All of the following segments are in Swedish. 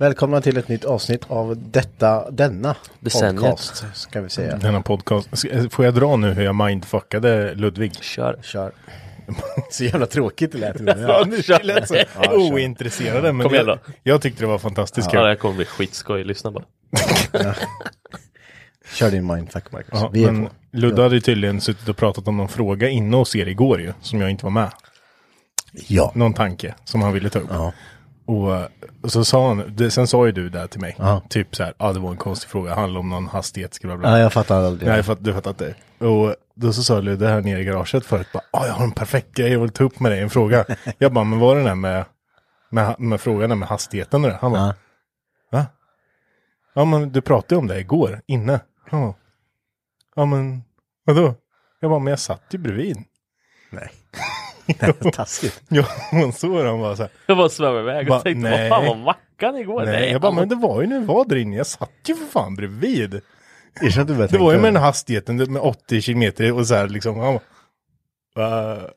Välkomna till ett nytt avsnitt av detta, denna Decenniet. podcast, ska vi säga. Denna podcast. Får jag dra nu hur jag mindfuckade Ludvig? Kör. Kör. Så jävla tråkigt det lät nu. Ja, nu kör. lät så ointresserade. Men Kom igen jag, då. jag tyckte det var fantastiskt Ja, det kul. här kommer bli skitskoj. Lyssna bara. Kör din mindfuck Marcus. Ja, vi är men på. Ludde hade ju tydligen suttit och pratat om någon fråga inne hos er igår ju, som jag inte var med. Ja. Någon tanke som han ville ta upp. Ja. Och, och så sa han, det, sen sa ju du där till mig, Ja. typ så här, ja ah, det var en konstig fråga, handlar om någon hastighet, bla bla. ja, jag fattar aldrig. Nej, för att du fattar inte. Och då så sa Ludde här nere i garaget förut, bara, ah, jag har en perfekt grej, jag vill ta upp med dig en fråga. jag bara, men vad är det där med, med, med frågan med hastigheten? och det? Han bara, Ja. va? Ja men du pratade om det igår, inne. Ja, ja men vadå? Jag bara, men jag satt ju bredvid. Nej. Taskigt. Ja, man såg han bara så här. Jag bara svävade iväg och tänkte, Nej. vad fan var mackan igår? Nej, jag bara, men det var ju när vi var där inne, jag satt ju för fan bredvid. Det var ju med den hastigheten med 80 kilometer och så här liksom. Han bara?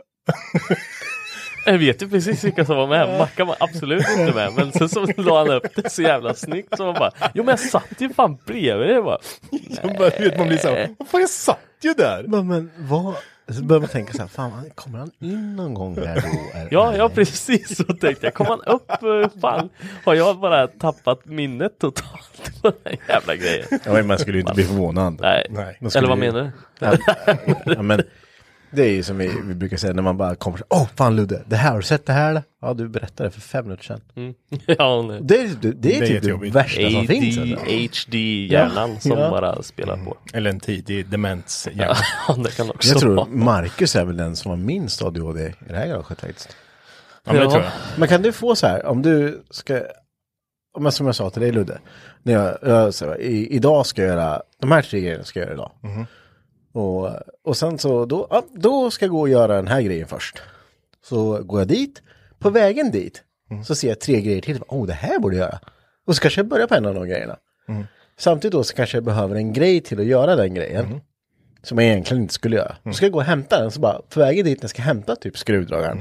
Jag vet ju precis vilka som var med. Mackan var absolut inte med. Men sen så la han upp det så jävla snyggt. Så man bara, jo men jag satt ju fan bredvid dig. Jag bara, Jag bara, du vet, man blir så här, vad fan jag satt ju där. Men, men vad? Så börjar man tänka så här, fan kommer han in någon gång här då? Är- ja, ja precis så tänkte jag. Kom han upp? eh, Fan, har jag bara tappat minnet totalt på den här jävla grejen? Ja, men man skulle ju inte bli förvånad. Nej, Nej. Eller vad menar du? Ja, men det är ju som vi, vi brukar säga när man bara kommer så Åh fan Ludde, det här, har du sett det här? eller?" Ja, du berättade för fem minuter sedan. Ja, nu. Det är, det, det är Det är typ det värsta som finns. Alltså. ADHD-hjärnan som Ja. bara spelar på. Eller en tidig demens. Ja. Ja, det kan också Jag tror vara. Marcus är väl den som har minst ADHD i det här garaget faktiskt. ja, men det Ja. tror jag. Men kan du få så här, om du ska, om jag, som jag sa till dig Ludde, när jag, jag så här, i, idag ska jag göra, de här tre grejerna ska jag göra idag. Och, och sen så, då, ja, då ska jag gå och göra den här grejen först. Så går jag dit, på vägen dit, så ser jag tre grejer till, oh det här borde jag göra. Och så kanske jag börjar på en av de grejerna. Samtidigt då så kanske jag behöver en grej till att göra den grejen. Som jag egentligen inte skulle göra. Så ska jag gå och hämta den, så bara på vägen dit när jag ska hämta typ skruvdragaren.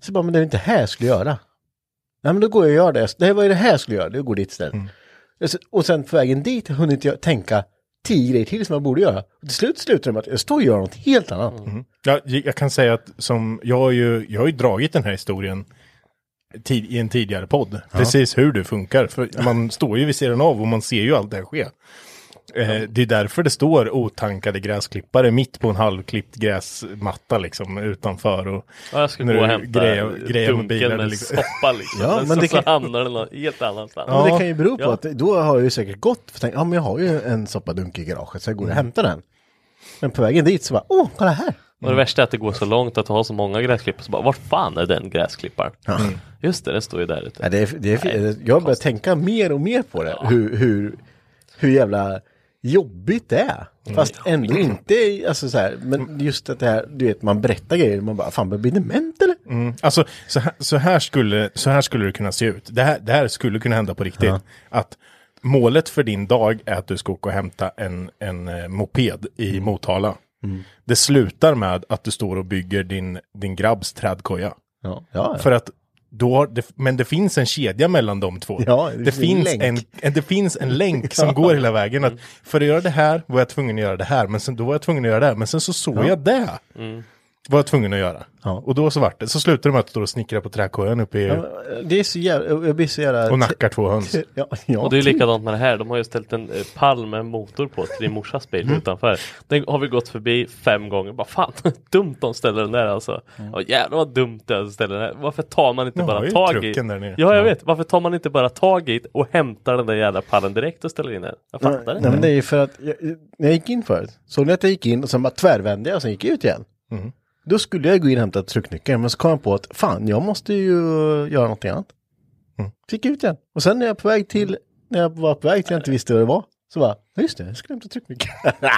Så bara, men det är inte här jag skulle göra. Nej men då går jag och gör det. Det här var det här jag skulle göra, det går dit istället. Och sen- Och sen på vägen dit hunnit jag tänka tio grejer till som jag borde göra. Och till slut slutar det med att jag står och gör något helt annat. Ja, jag kan säga att som, jag har ju, jag har ju dragit den här historien tid, i en tidigare podd. Precis hur det funkar. För man står ju vid sidan av och man ser ju allt det här ske. Eh, det är därför det står otankade gräsklippare mitt på en halvklippt gräsmatta liksom utanför. Och Ja, jag ska gå och hämta grejer- grejer med dunken bilen, med liksom. soppa liksom. Ja, men så, det så kan- hamnar den helt annanstans. Men det kan ju bero på Ja. att då har jag ju säkert gått för tänkt, ja men jag har ju en soppadunk i garaget så jag går och hämtar den. Men på vägen dit så bara, åh, kolla här. Och det värsta är att det går så långt att ha så många gräsklippare så bara, vart fan är den gräsklipparen? Just det, den står ju där ute. Ja, det är, det är, jag börjar tänka mer och mer på det. Hur, hur, hur jävla jobbigt det är. Fast ändå inte, alltså så här, men just att det här, du vet, man berättar grejer, man bara, fan, blir dement eller? Alltså, så här, så, här skulle, så här skulle det kunna se ut. Det här, det här skulle kunna hända på riktigt. Att målet för din dag är att du ska åka och hämta en, en eh, moped i Motala. Det slutar med att du står och bygger din, din grabbs trädkoja. Ja, ja. För att då, det, men det finns en kedja mellan de två. Ja, det, det finns en en, det finns en länk som går hela vägen. Att för att göra det här var jag tvungen att göra det här, men sen, då var jag tvungen att göra det här, men sen så såg jag det. Var jag tvungen att göra. Ja. Och då så vart det. Så slutade det med att stå och snickra på trädkojan uppe i, Det är så jävla, jag blir så jävla... och nackar två höns. Ja, ja, Och det är likadant med det här. De har ju ställt en eh, pall med en motor på till din morsas bil Mm. utanför. Den har vi gått förbi fem gånger. Bara fan, dumt de ställer den där alltså. Ja, jävlar vad dumt det är att ställa den där. Varför tar man inte De har bara tag i? där nere. Ja, jag Ja. vet. Varför tar man inte bara tag i och hämtar den där jävla pallen direkt och ställer in den? Jag fattar Nej, inte. men det är ju för att, jag, när jag gick in förut, såg ni att jag gick in och sen bara tvärvände jag och sen gick jag ut igen. Mm. Då skulle jag gå in och hämta trucknyckeln, men så kom jag på att fan, jag måste ju göra någonting annat. Mm. Fick ut igen. Och sen när jag på väg till, när jag var på väg till jag inte visste vad det var, så bara, just det, jag skulle hämta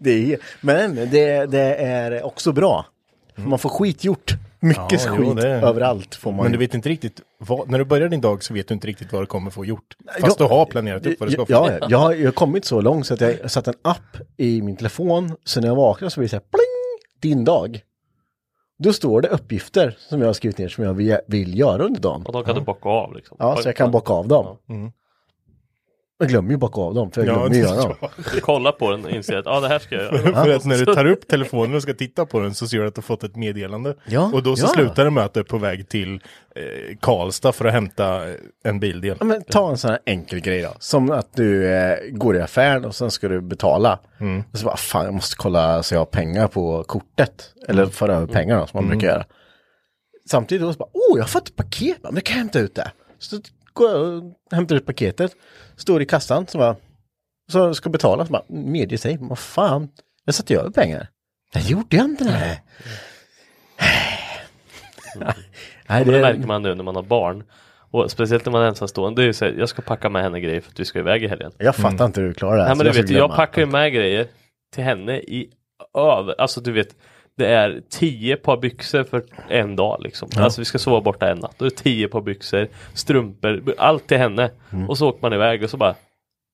det är, men det, det är också bra. För man får skit gjort. Mycket Mm. Ja, jo, skit det- överallt får man Men du vet inte riktigt, vad, när du börjar din dag så vet du inte riktigt vad du kommer få gjort. Fast du har planerat upp vad du ska få. Ja, ja, jag jag har kommit så långt så att jag satt en app i min telefon. Så när jag vaknar så blir det så här, pling, din dag. Då står det uppgifter som jag har skrivit ner som jag vill, vill göra under dagen. Och då kan du bocka av liksom. Ja, så jag kan bocka av dem. Jag glömmer ju bocka av dem, för jag Ja, glömmer ju göra dem. Du kollar på den och inser att ja, det här ska jag göra. För att när du tar upp telefonen och ska titta på den så ser du att du har fått ett meddelande. Ja, och då så ja. slutar det med att du är på väg till eh, Karlstad för att hämta eh, en bildel. Ja, men ta en sån här enkel grej då. Som att du eh, går i affären och sen ska du betala. Och så bara, fan jag måste kolla så jag har pengar på kortet. Eller föra över pengarna som man brukar göra. Samtidigt då så bara, oh jag har fått ett paket, men det kan jag hämta ut det. Så hämtar ut paketet. Står i kassan så bara, så ska betala, så bara, medger sig, vad fan, jag satte ju över pengar. Det gjorde jag inte. Nej, nej Men det märker man nu när man har barn. Och speciellt när man är ensamstående. Det är ju så här, jag ska packa med henne grejer för att vi ska iväg i helgen. Jag fattar inte hur du klarar det här. Nej men du ska vet, jag packar ju med grejer till henne i över, alltså du vet det är tio par byxor för en dag liksom. Alltså vi ska sova borta en natt. Då är det tio par byxor, strumpor, allt till henne. Mm. Och så åker man iväg och så bara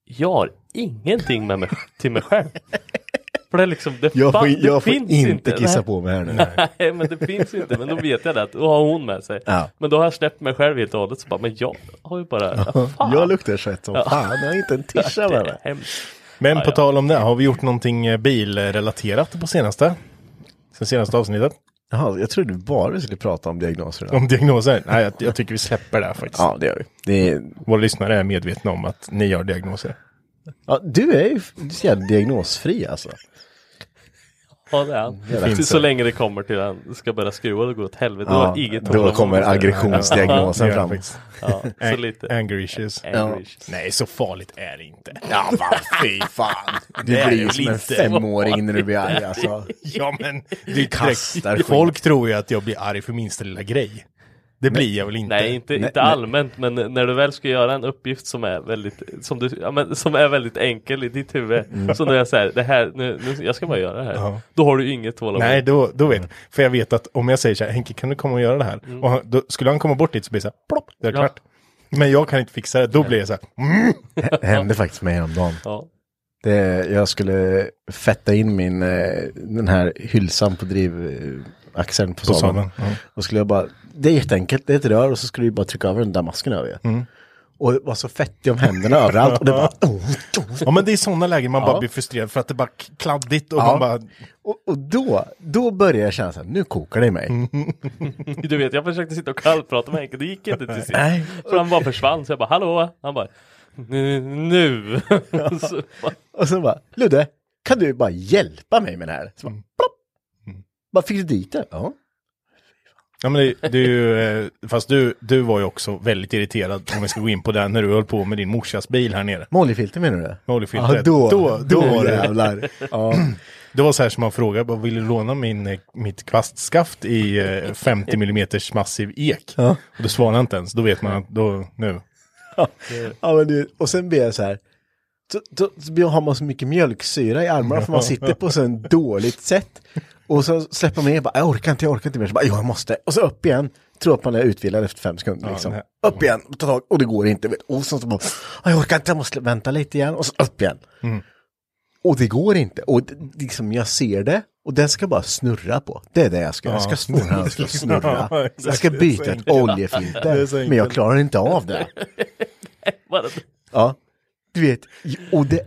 Jag har ingenting med mig till mig själv. För det liksom, det, Jag får, jag får finns inte kissa på mig här nu. Nej men det finns inte, men då vet jag det att då har hon med sig. Ja. Men då har jag släppt mig själv helt och hållet så bara, men jag har ju bara, ja, fan. Jag luktar svett som fan, jag har inte en tisha det med mig. Men Ja, på ja. tal om det, har vi gjort någonting eh, bilrelaterat på senaste? Sen senaste avsnittet? Jaha, jag trodde bara vi skulle prata om diagnoser. Om diagnoser? Nej, jag, jag tycker vi släpper det här faktiskt. Ja, det gör vi. Det är, Våra lyssnare är medvetna om att ni gör diagnoser. ja, du är ju du är diagnosfri alltså. Ja det är han. finns Så det. länge det kommer till han ska börja skruva och gå åt helvete. Ja, då inget då kommer aggressionsdiagnosen Det det fram. Ja, så lite. Anger issues. Anger issues. Nej, så farligt är det inte. Ja, vad fy fan. Du Det är blir det ju som en femåring när du blir arg alltså. Ja, men det kastar. Folk tror ju att jag blir arg för minsta lilla grej. Det blir jag väl inte. Nej, inte, inte nej. allmänt, men när du väl ska göra en uppgift som är väldigt, som du, ja, men, som är väldigt enkel i ditt huvud. Så när jag säger, det här, nu, nu, jag ska bara göra det här. Ja. Då har du inget tålamod. Nej, då, då vet jag. För jag vet att om jag säger så här, Henke kan du komma och göra det här? Och han, då, skulle han komma bort dit så blir det så här, plopp, det är Mm. Ja. klart. Men jag kan inte fixa det, då blir det så här, mm, Det hände faktiskt mig häromdagen. Ja. Det, jag skulle fetta in min, eh, den här hylsan på drivaxeln på, på Saaben. sadeln. Ja. Och skulle jag bara, det är jätteenkelt, det är ett rör och så skulle du bara trycka över den där masken över ju. Mm. Och det var så fettigt om händerna överallt och det bara, ja, men det är sådana lägen man Ja. bara blir frustrerad för att det bara kladdigt och Ja. man bara, Och, och då, då börjar jag känna så här, nu kokar det i mig. Mm. Du vet, jag försökte sitta och kallprata med Henke, det gick inte till sist. Nej. För han bara försvann, så jag bara, hallå? Han bara, nu, nu. så, bara, Och så bara, Ludde, kan du bara hjälpa mig med det här? Så bara, plopp. Bara, fick du dit det? Ja. Ja men det, det är ju, eh, fast du, du var ju också väldigt irriterad om vi ska gå in på det när du höll på med din morsas bil här nere. Moljefilter menar du det? Med oljefiltret. Ja, då, då, då, var det, jävlar. Ja. det var så här som man frågade, vill du låna min, eh, mitt kvastskaft i eh, 50 mm massiv ek? Ja. Och då svarade inte ens, då vet man att då, nu. ja, men du, och sen blir jag så här, så, så, så har man så mycket mjölksyra i armarna för man sitter på så en dåligt sätt. Och så släpper man ner, bara, jag orkar inte, jag orkar inte mer. Så bara, jag måste. Och så upp igen. Tror att man är utvilad efter fem sekunder. Liksom. nej. Upp igen, ta tag, och det går inte. Och så, bara, "Ah, jag orkar inte, jag måste vänta lite igen. Och så upp igen. Och det går inte. Och liksom, jag ser det. Och den ska bara snurra på. Det är det jag ska. Jag ska snurra, jag ska snurra. Ja. Jag ska byta ett oljefilter. Men jag klarar inte av det. Ja, du vet, och det,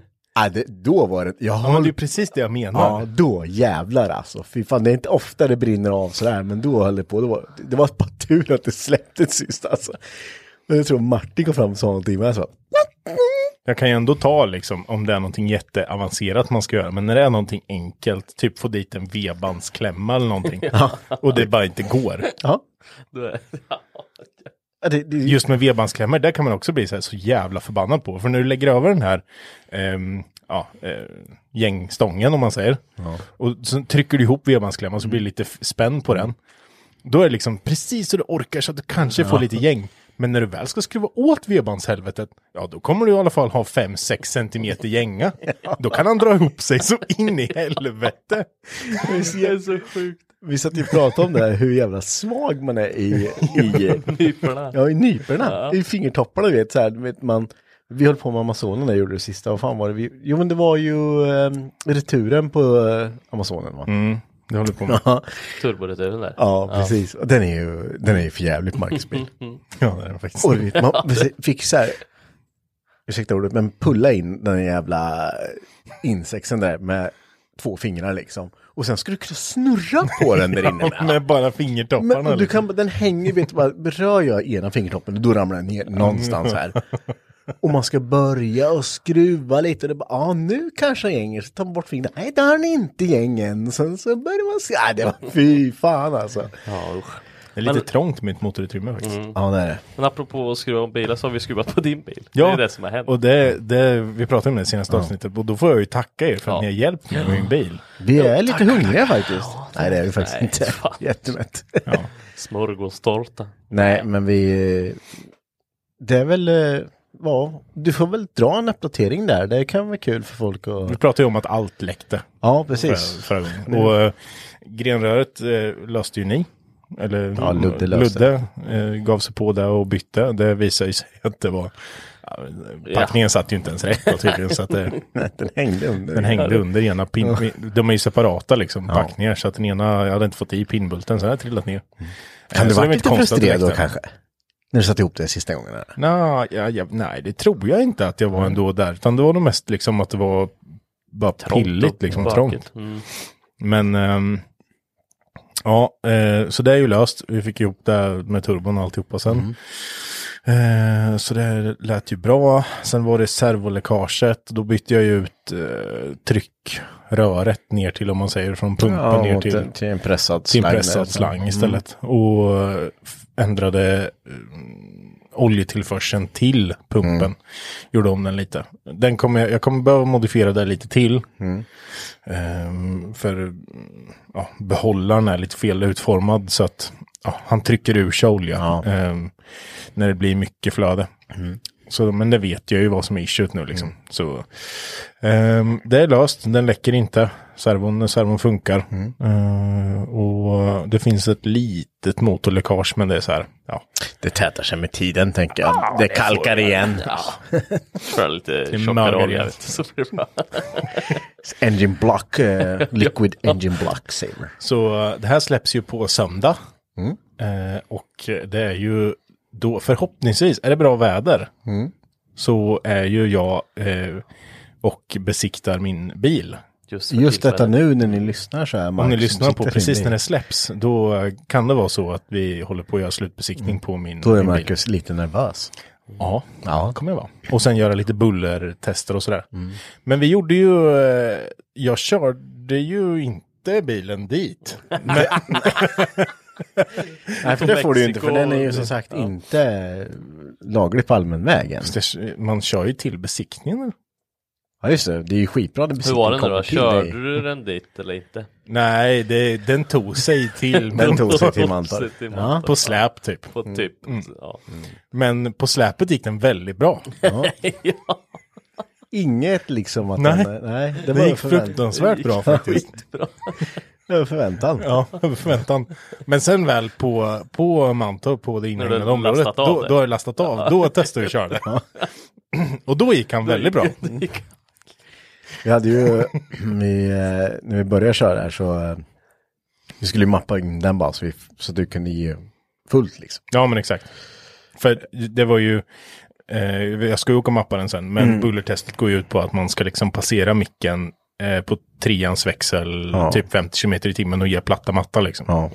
ja, det då var det, jag Ja, men det är precis det jag menar. Ja, då jävlar alltså. Fy fan, det är inte ofta det brinner av sådär, men då höll det på. Det var, det var bara tur att det släppte sist alltså. Men jag tror Martin kom fram och sa någonting, men jag sa, Jag kan ju ändå ta liksom om det är någonting jätteavancerat man ska göra. Men när det är någonting enkelt, typ få dit en V-bandsklämma eller någonting. och det bara inte går. ja. ja. Ja, Det, det, Just med V-bandsklämmor, där kan man också bli så, här, så jävla förbannad på. För när du lägger över den här ehm, ja, eh, gängstången om man säger. Och så trycker du ihop V-bandsklämman så blir det lite spänn på den. Då är det liksom precis så du orkar så att du kanske får lite gäng. Men när du väl ska skruva åt V-bandshelvetet, ja då kommer du i alla fall ha 5-6 centimeter gänga. Då kan han dra ihop sig så in i helvete. det är så sjukt. Vi satt ju och pratade om det här, hur jävla svag man är i, i, Nyporna. ja, i nyporna, i fingertopparna, vet, så här, vet man. Vi höll på med Amazonen jag gjorde det sista, vad fan var det vi, jo men det var ju eh, returen på eh, Amazonen va? Mm, det håller på med. Ja, Turboreturen där. ja, precis. Och den är ju, den är ju för jävligt Marcus-bil. Ja, det är det faktiskt. Och vet, man fick så här, ursäkta ordet, men pulla in den jävla insexen där med två fingrar liksom. Och sen ska du kunna snurra på den där inne med. Med bara fingertopparna. Men du liksom. kan, den hänger, vet du bara, rör jag ena fingertoppen, då ramlar den ner någonstans här. Och man ska börja och skruva lite och det bara, ja nu kanske jag gänger, så tar man bort fingret, nej det har den inte gängen. Sen så börjar man se, ja det var fy fan alltså. Ja, usch. Det är lite Men- trångt med ett motorutrymme faktiskt. Ja det är det. Men apropå att skruva om bilar så har vi skruvat på din bil. Ja, Det är det som har hänt. Och det, det, vi pratade om det senaste avsnittet och då får jag ju tacka er för att Ja. ni har hjälpt mig med min bil. Vi är lite hungriga faktiskt. Nej det är vi faktiskt Nej, inte. Jättemätt. Ja. Smörgåstårta. Nej, men vi... Det är väl... eh, Ja, du får väl dra en uppdatering där. Det kan vara kul för folk Vi att... pratade ju om att allt läckte Ja, förra, precis. förra gången. Och äh, grenröret äh, löste ju ni. Eller Ja, Ludde Ludde eh, gav sig på det och bytte. Det visade sig att det var... Ja, packningen satt ju inte ens rätt då tydligen. så att det, Nej, den hängde under. den hängde under ena pin... De är ju separata liksom, Ja. packningar. Så att den ena, jag hade inte fått i pinbulten så den hade trillat ner. Kan Eh, du så det vara var lite frustrerad då kanske? När du satte ihop det sista gången? Eller? Nå, ja, ja, nej, det tror jag inte att jag var ändå där. Utan det var nog mest liksom att det var bara pilligt, liksom trångt. Mm. Men ehm, ja, eh, så det är ju löst. Vi fick ihop det med turbon och alltihopa sen. Eh, så det lät ju bra. Sen var det servoläckaget. Då bytte jag ju ut eh, tryckröret ner till, om man säger, från pumpen ner mot till, till en pressad till en pressad slang istället. Och eh, ändrade eh, oljetillförseln till pumpen. Gjorde om den lite. Den kommer jag, jag kommer behöva modifiera det lite till. Ehm, för mm, ja, behållaren är lite fel utformad så att ja, han trycker ur sig olja Ja. ehm, när det blir mycket flöde. Så, men det vet jag ju vad som är issuet nu liksom. Så, ehm, det är löst, den läcker inte. Servon, servon funkar. Ehm, och det finns ett litet motorläckage men det är så här, ja. Det tätar sig med tiden tänker jag. det kalkar igen. För lite tjockare olja. det. Engine block, eh, liquid engine block saver. Så eh, det här släpps ju på söndag. Eh, och det är ju då förhoppningsvis, är det bra väder så är ju jag eh, och besiktar min bil. Just, Just detta nu när ni lyssnar så här. Om Mark, ni som lyssnar på precis när det släpps, då kan det vara så att vi håller på att göra slutbesiktning på min, Då är min bil. Marcus lite nervös. Ja, Ja. kommer jag vara. Och sen göra lite bullertester och sådär. Men vi gjorde ju, eh, jag körde ju inte bilen dit. Men, Nej, för det får du ju inte, för den är ju som sagt inte laglig på allmän väg än. man kör ju till besiktningen. Ja just det, det är ju skitbra Hur var den då? Körde du den dit eller inte? Nej, det, den tog sig till Den tog sig till Mantorp. Ja. På släp typ. På typ. Ja. Men på släpet gick den väldigt bra. ja. inget liksom att Nej. den, nej det Det var gick förvänt, fruktansvärt bra faktiskt. Skitbra. Det var förväntan. Ja, över förväntan. Men sen väl på, på Mantorp, på det inhägnade området, av då, det. då har jag lastat av. Då testade vi och körde. Och då gick han väldigt bra. Vi hade ju, vi, eh, när vi började köra här så, eh, vi skulle ju mappa in den bara så, vi, så du kunde ge fullt liksom. Ja, men exakt. För det var ju, eh, jag ska ju åka och mappa den sen, men Mm. bullertestet går ju ut på att man ska liksom passera micken eh, på treans växel, Ja. typ 50 km i timmen och ge platta matta liksom. Ja.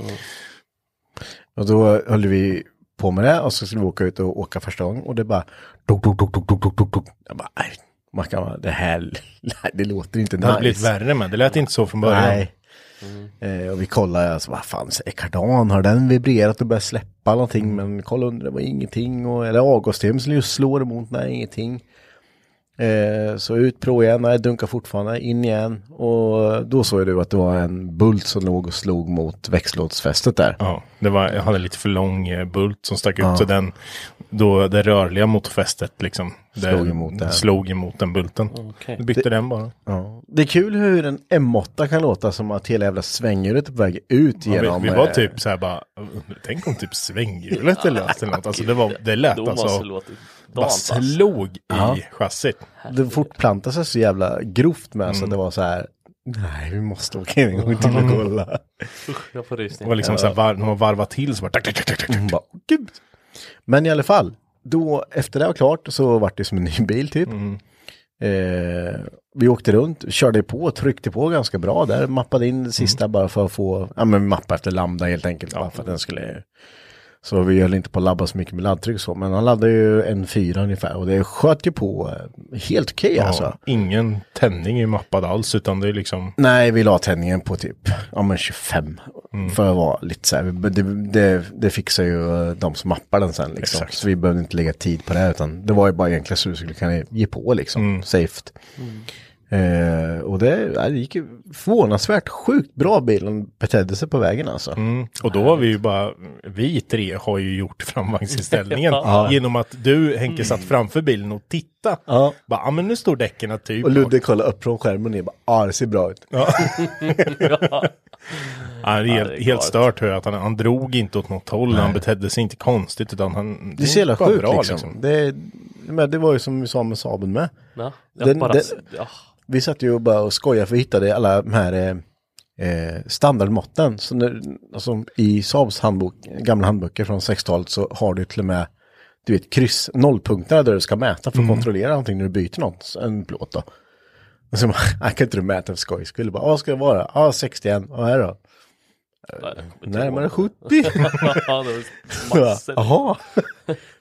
Och då höll vi på med det och så skulle vi åka ut och åka första gången och det bara dok, dok, dok, dok, dok, dok, dok. Jag bara, nej, man kan bara, det här, det låter inte Det hade blivit nice. värre men det lät inte så från början. Nej. Eh, och vi kollade, alltså, vad fan, är kardan, har den vibrerat och börjat släppa någonting? Men kolla under, det var ingenting. Och, eller avgassystem som just slår emot, nej ingenting. Eh, så ut, prova igen, nej dunkar fortfarande, in igen. Och då såg du att det var en bult som låg och slog mot växellådsfästet där. Ja, det var, jag hade lite för lång eh, bult som stack ut. Så den, då det rörliga motorfästet liksom, Slog emot den. slog emot den bulten. Du bytte den bara. Ja. Det är kul hur en M8 kan låta som att hela jävla svänghjulet är på väg ut Ja, genom... vi, vi var eh, typ så här bara, tänk om typ svänghjulet är löst eller något. Alltså det, var, det lät måste alltså, det låtit bara slog i Ja. chassit. Det fortplantade sig så jävla grovt med Mm. så att det var så här... Nej, vi måste åka in en gång till och kolla. Usch, jag får Det rysning. var liksom så här, var, de har varvat till så bara, tack, tack, tack, tack, tack. Hon bara, "Åh, gud. Men i alla fall, då efter det var klart så var det som en ny bil typ. Mm. Eh, vi åkte runt, körde på, tryckte på ganska bra där, mappade in det sista bara för att få, ja men mappa efter lambda helt enkelt. Bara för att den skulle, så vi höll inte på att labba så mycket med laddtryck så, men han laddade ju en fyra ungefär och det sköt ju på eh, helt okej alltså. Ja, ingen tändning är mappad alls utan det är liksom, Nej, vi la tändningen på typ, ja men 25. Mm. För att vara lite så här, det, det, det fixar ju eh, de som mappar den sen liksom. Exakt. Så vi behövde inte lägga tid på det, utan det var ju bara egentligen så du skulle kunna ge på liksom, Mm. safe. Eh, och det, ja, det gick ju förvånansvärt sjukt bra bilen betedde sig på vägen alltså. mm. och då har vi ju bara, vi tre har ju gjort framvagnsinställningen Ja. genom att du Henke satt framför bilen och titta. Ja. Bara, ja men nu står däcken typ. Och Ludde kollade upp från skärmen och bara, ja det ser bra ut. Ja. Ja, det är helt, det är helt stört hör jag att han, han drog inte åt något håll, han betedde sig inte konstigt utan han... Det är så jävla sjukt liksom. Det, men det var ju som vi sa med Saben med. Ja, Den- jag bara, den- ja. Vi satt ju och bara och skojade för vi hittade alla de här eh, eh, standardmåtten. Så nu, alltså, I Saabs handbok, gamla handböcker från 60-talet så har du till och med du vet, kryss, nollpunkterna där du ska mäta för att kontrollera någonting när du byter något, en plåt då. Och så bara, jag kan inte du mäta för skojs skull. Bara, vad ska det vara? Ja, 61. Vad är det då? Närmare 70. ja, det var massor. Jaha.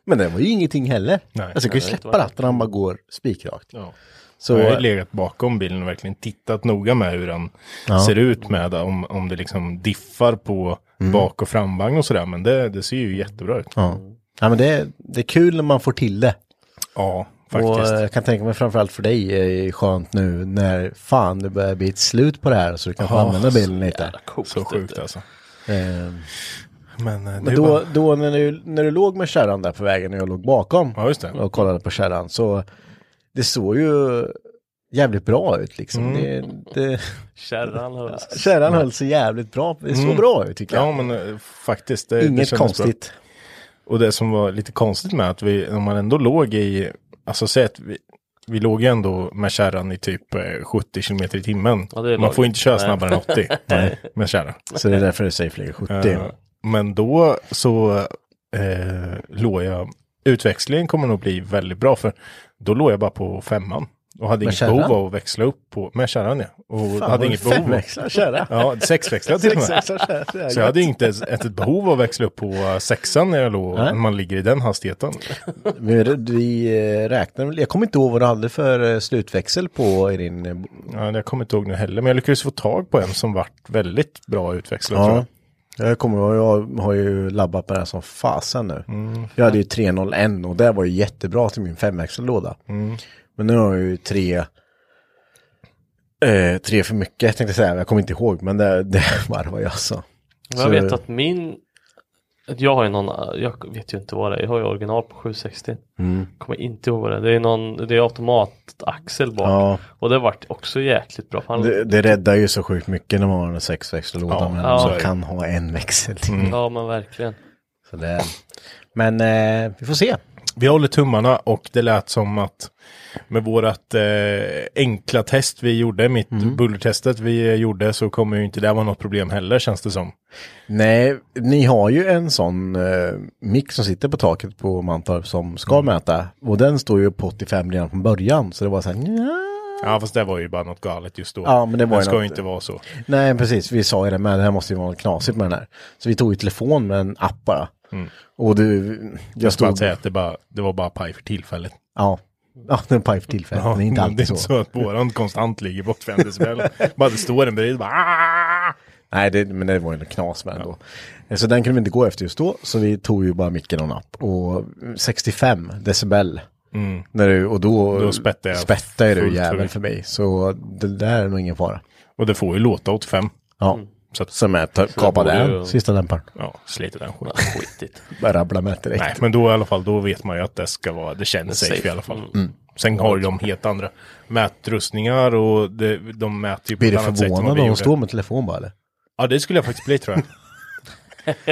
Men det var ju ingenting heller. Nej. alltså jag kan ju släppa ratten och han bara går spikrakt. Ja. Så, jag har ju legat bakom bilen och verkligen tittat noga med hur den ser ut med om, om det liksom diffar på Mm. bak och framvagn och sådär. Men det, det ser ju jättebra ut. ja. ja, men det, är- det är kul när man får till det. Ja, Och faktiskt. eh, jag kan tänka mig framförallt för dig är det skönt nu när fan det börjar bli ett slut på det här så du kan få Ja, använda bilen lite. Coolt, så sjukt alltså. Eh, Men, eh, men är då, bara... då när, du, när du låg med kärran där på vägen och jag låg bakom Ja, just det. och kollade på kärran så det såg ju jävligt bra ut liksom. Mm. Det, det, Kärran hölls. kärran höll sig jävligt bra. Det såg Mm. bra ut tycker jag. Ja, men eh, faktiskt. Det, det Inget bra. konstigt. Och det som var lite konstigt med att vi, om man ändå låg i, alltså säg att vi, vi låg ju ändå med kärran i typ eh, 70 km i timmen. Ja, det man lagligt. får inte köra Nej. snabbare än 80 med kärran. Så det är därför det är safe ligger 70. Eh, Men då så eh, låg jag, utväxlingen kommer nog bli väldigt bra för då låg jag bara på femman. Och hade inget kärran? behov av att växla upp på, med kärran ja. Och Fan, hade inget behov. Femväxlad kärra. Ja, sexväxlad till och med. Kärra. Så jag hade inte ens ett behov av att växla upp på eh, sexan när jag låg, när man ligger i den hastigheten. Vi, vi eh, räknar jag kommer inte ihåg vad du hade för eh, slutväxel på i din... Ja, jag kommer inte ihåg nu heller, men jag lyckades få tag på en som vart väldigt bra tror Ja. jag. Jag kommer ihåg, jag har ju labbat på det här som fasen nu. Mm. Jag hade ju 301 och det var ju jättebra till min femväxellåda. Mm. Men nu har jag ju tre... Eh, tre för mycket tänkte jag säga, jag kommer inte ihåg men det, det var vad jag sa. Jag vet att min Jag har ju någon, jag vet ju inte vad det är, jag har ju original på 760. Mm. Kommer inte ihåg vad det är. Det är någon, det är automataxel bak. Ja. Och det vart också jäkligt bra. Han, Det, det räddar ju så sjukt mycket när man har en sexväxellåda Ja, men ja. man kan ha en växel till. Ja men verkligen. Så det, men eh, vi får se. Vi håller tummarna och det lät som att med vårat eh, enkla test vi gjorde, mitt bullertestet vi gjorde, så kommer ju inte det vara något problem heller känns det som. Nej, ni har ju en sån eh, mick som sitter på taket på Mantorp som ska mäta. Och den står ju på 85 redan från början. Så det var så här, nja. Ja fast det var ju bara något galet just då. Ja, men det var ju ska något- ju inte vara så. Nej, precis. Vi sa ju det med, det här måste ju vara något knasigt med den här. Så vi tog ju telefon med en app bara. Och du, jag Jag ska bara stod... säga att det, bara, det var bara paj för tillfället. Ja. Ja, det är en paj för tillfället. men det är inte alltid det är så. inte så att våran konstant ligger på 85 decibel. bara det står en bredvid bara "Ah!" Nej, det, men det var ju något knas med den då. Så den kunde vi inte gå efter just då, så vi tog ju bara micken och en app. Och 65 decibel. När du, och då, Mm. Då spettar jag spettar du jävel för mig. Så det där är nog ingen fara. Och det får ju låta 85. Ja. Så att, Som är kapade den ju- sista dämparen. ja, sliter den skitigt. Bara rabbla med direkt. Nej, men då i alla fall, då vet man ju att det ska vara, det känns safe, Safe. i alla fall. Mm. Sen har ju de helt andra mätrustningar och det, de mäter ju på Blir du ett annat sätt än vad förvånad vi om de står med telefon bara eller? Ja, det skulle jag faktiskt bli tror jag.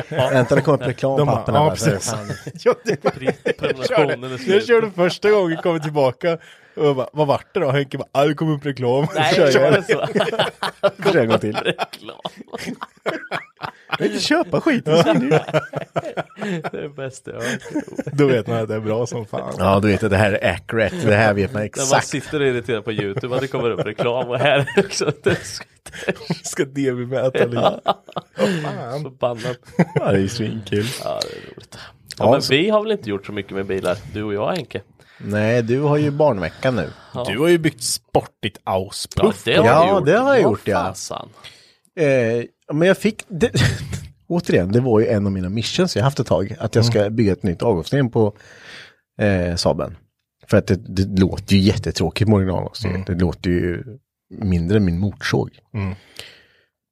Vänta, det kommer upp reklam De på bara, appen. ja, precis. ja, det var, Prenumerationen är jag körde första gången, kom tillbaka och jag bara, vad vart det då? Henke bara, ah, det kom upp reklam. Nej, Kör kör jag. det så. Försök en gång till. Reklam. Jag vill inte köpa skiten. Det är det bästa jag har hört. Då vet man att det är bra som fan. Ja, du vet att det här är accurate. Det här vet man När man exakt. sitter och irriterar på YouTube att det kommer upp reklam och här är också det är så Ska DB-mäta lite. förbannat. Ja, det är ju svinkul. Ja, det är roligt. Ja, Ja, men så- vi har väl inte gjort så mycket med bilar, du och jag Henke? Nej, du har ju barnveckan nu. Du har ju byggt sportigt Ja, auspuff. det har Ja, det har jag gjort, ja. Eh, men jag fick, det, återigen, det var ju en av mina missions jag haft ett tag. Att jag ska bygga ett nytt avgassystem på eh, Saaben. För att det, det låter ju jättetråkigt med originalavgassystem. Det låter ju mindre än min motorsåg.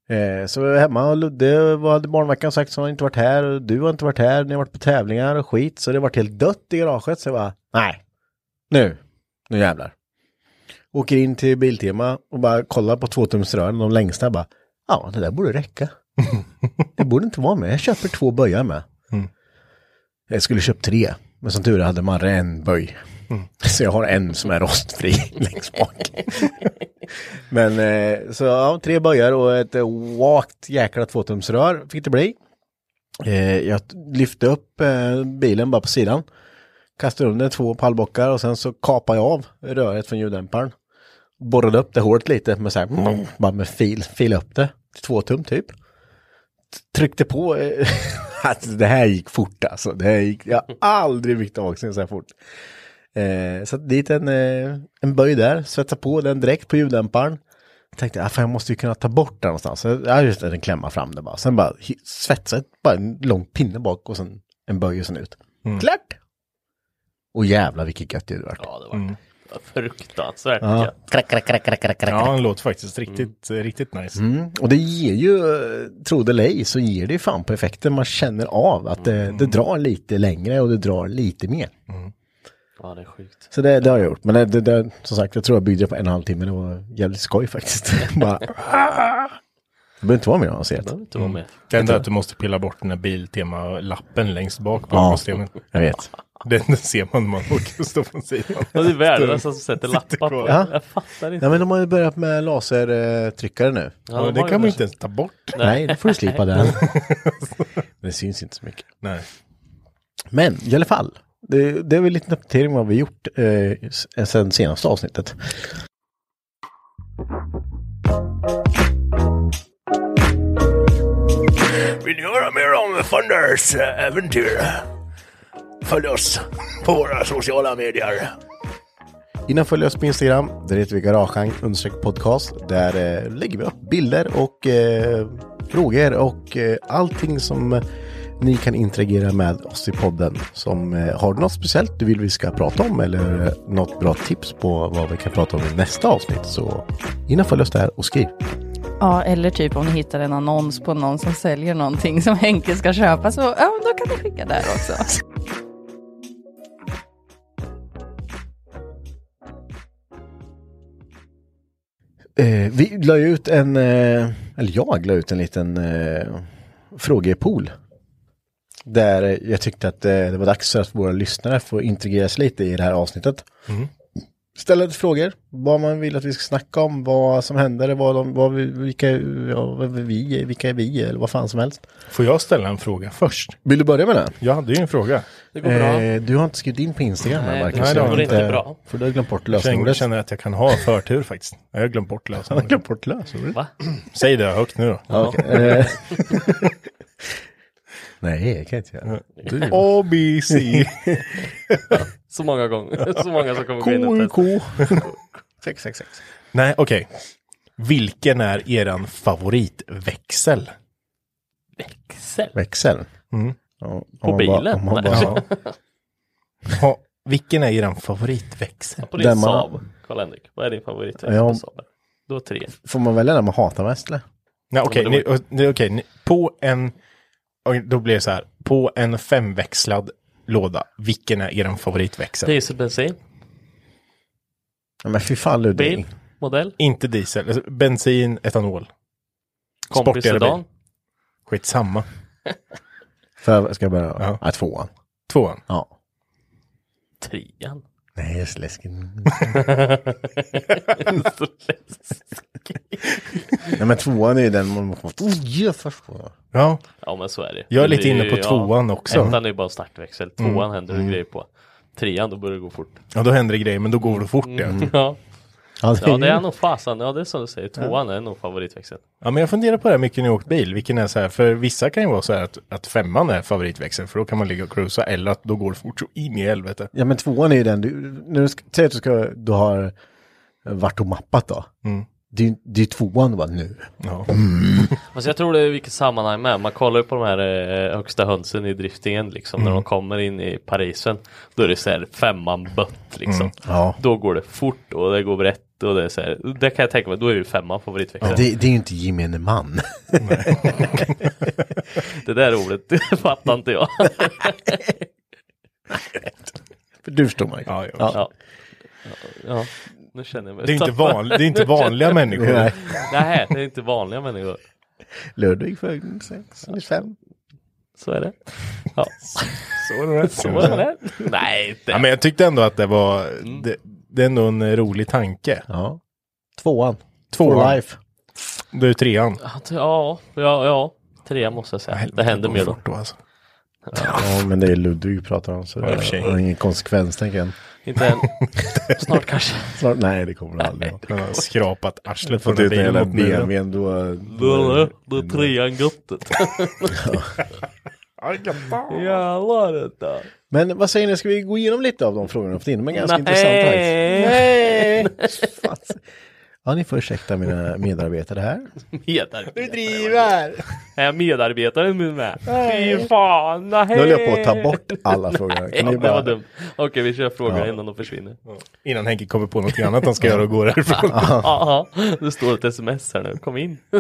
Eh, så jag var hemma och Ludde vad hade barnveckan sagt så har inte varit här. Och du har inte varit här, ni har varit på tävlingar och skit. Så det har varit helt dött i garaget. Så jag bara, nej, nu, nu jävlar. Åker in till Biltema och bara kollar på tvåtumsrören, de längsta. Bara, ja det där borde räcka. det borde inte vara med. Jag köper två böjar med. Jag skulle köpt tre. Men som tur hade man en böj. Så jag har en som är rostfri längst bak. Men eh, så ja, tre böjar och ett vagt jäkla tvåtumsrör fick det bli. Eh, jag lyfte upp eh, bilen bara på sidan. Kastade under två pallbockar och sen så kapade jag av röret från ljuddämparen. Borrade upp det hårt lite med så här, bara med fil, fil upp det till två tum typ. Tryckte på, eh, alltså det här gick fort alltså. Det här gick, jag har aldrig byggt avgasning så här fort. Eh, så dit en, eh, en böj där, svetsade på den direkt på ljuddämparen. Tänkte, ah, fan, jag måste ju kunna ta bort den någonstans. Så jag just en klämma fram det bara. Sen bara svetsa bara en lång pinne bak och sen en böj och sen ut. Klart! Och jävlar vilket gött ljud det vart. Ja, det var fruktansvärt Ja. gött. Krack, krack, krack, krack, krack, krack. Ja, han låter faktiskt riktigt, riktigt nice. Mm. Och det ger ju, tro det eller ej, så ger det ju fan på effekten. Man känner av att det, det drar lite längre och det drar lite mer. Ja, det är sjukt. Så det, det har jag gjort. Men det, det, det, som sagt, jag tror jag byggde på en och en halv timme. Det var jävligt skoj faktiskt. Bara, det behöver inte vara mer avancerat. behöver inte vara med. Det enda är att du måste pilla bort den här Biltema-lappen längst bak på Ja. avgassystemet. Jag vet. Den, den ser man när man åker och står på sidan. Ja, det är värdelösa som sätter lappar på. Ja. Jag fattar inte. Ja, men de har ju börjat med lasertryckare nu. Ja, de det kan ju man inte ens ta bort. Nej, det får du slipa den. det syns inte så mycket. Nej. Men i alla fall, det, det är väl lite uppdatering vad vi gjort eh, sen senaste avsnittet. Vill ni höra mer om Thunders äventyr? Följ oss på våra sociala medier. Innan följ oss på Instagram, där heter vi Garagehang understreck podcast. Där eh, lägger vi upp bilder och eh, frågor och eh, allting som eh, ni kan interagera med oss i podden. Som eh, har du något speciellt du vill vi ska prata om eller något bra tips på vad vi kan prata om i nästa avsnitt så in och följ oss där och skriv. Ja, eller typ om ni hittar en annons på någon som säljer någonting som Henke ska köpa så ja, då kan ni skicka där också. Eh, vi la ut en, eh, eller jag la ut en liten eh, frågepool. Där jag tyckte att eh, det var dags för att våra lyssnare får integreras lite i det här avsnittet. Mm. Ställa lite frågor, vad man vill att vi ska snacka om, vad som händer, vad de, vad vi, vilka, ja, vi, vilka är vi eller vad fan som helst. Får jag ställa en fråga först? Vill du börja med det? Jag hade ju en fråga. Det går bra. Eh, du har inte skrivit in på Instagram här, Nej, Marcus. nej, det har inte. Bra. För du har glömt bort Jag känner, lösenordet. att jag kan ha förtur faktiskt. Jag har glömt bort Han har lösenordet. glömt bort lösenordet. Va? Säg det högt nu då. Ja, okej. Eh, Nej, det kan jag inte göra. Du. Så många gånger. Så många som kommer gå in och testa. K. 666. Nej, okej. Vilken är eran favoritväxel? Växel. Växel. Mm. Ja, om På man bilen? om man Nej. bara- Ha, vilken är eran favoritväxel? På din Den man- Saab. Karl-Henrik. Vad är din favoritväxel Ja. på Saab? Du har tre. Får man välja den man hatar mest eller? Nej, okej. men det ni- ni- okej, ni- På en... och Då blir det så här. På en femväxlad låda, vilken är eran favoritväxel? Diesel, bensin, Ja, men fy fan Ludvig. bil, modell, Inte diesel, alltså bensin, etanol. kompis, Sportigare sedan. Skitsamma. För, ska jag börja? Ja. Ja. tvåan. Tvåan. Ja. Trean. Nej, det är så läskigt. Så Nej men tvåan är ju den man får... Oh, ja, först på. Ja, ja men så är det. jag är lite inne på tvåan också. Ettan är ju bara startväxel. Tvåan händer det grejer på. Trean då börjar det gå fort. Ja, då händer det grejer, men då går det fort ja. Ja. Ja, det, ja det är nog fasen. Ja det är som du säger. Tvåan är nog favoritväxeln. Ja, men jag funderar på det här mycket när jag åkt bil. Vilken är så här, för vissa kan ju vara så här att, att femman är favoritväxeln, för då kan man ligga och cruisa, eller att då går det fort så in i helvete. Ja men tvåan är ju den, du, när du ska, säg att du, ska, du har varit och mappat då. Mm. Det det är ju tvåan du bara nu. Ja. Alltså jag tror det är vilket sammanhang med. Man kollar ju på de här eh, högsta hönsen i driftingen liksom. När de kommer in i Parisen. Då är det så här femman bött liksom. Ja. Då går det fort och det går brett och det är så här. Det kan jag tänka mig. Då är ju femman favoritväxeln. Det, det är ju inte gemene man. Det där ordet det fattar inte jag. För du förstår man Ja, ja. ja. ja. Nu känner jag mig Det är inte, van, det är inte vanliga människor. Nej. Nej, det är inte vanliga människor. Ludvig för sex, fem. Så är det. Ja. Så är det. Så är det. Nej, inte. Ja, men jag tyckte ändå att det var, det, det är ändå en rolig tanke. Ja. Tvåan. Tvåan. For life. Du är trean. Ja, ja, ja. Tre måste jag säga. Det händer mer då. Då alltså. Ja men det är Ludvig vi pratar om så det har ingen konsekvens tänker jag. Inte än. Snart kanske. Snart, nej det kommer det aldrig. Han har skrapat arslet på Fått den bilen. mot bilen. BMW då. Då är då är trean göttet. Jävlar detta. Men vad säger ni, ska vi gå igenom lite av de frågorna vi fått in? De är ganska intressanta faktiskt. Nej. Ja, ni får ursäkta mina medarbetare här. Medarbetare. driver! Är jag medarbetare nu med? Fy fan, nej. Nu håller jag på att ta bort alla frågor. Det bara... var dumt. Okej, vi kör frågorna Ja. innan de försvinner. Innan Henke kommer på något annat han ska göra och går därifrån. Ja, det står ett sms här nu. Kom in.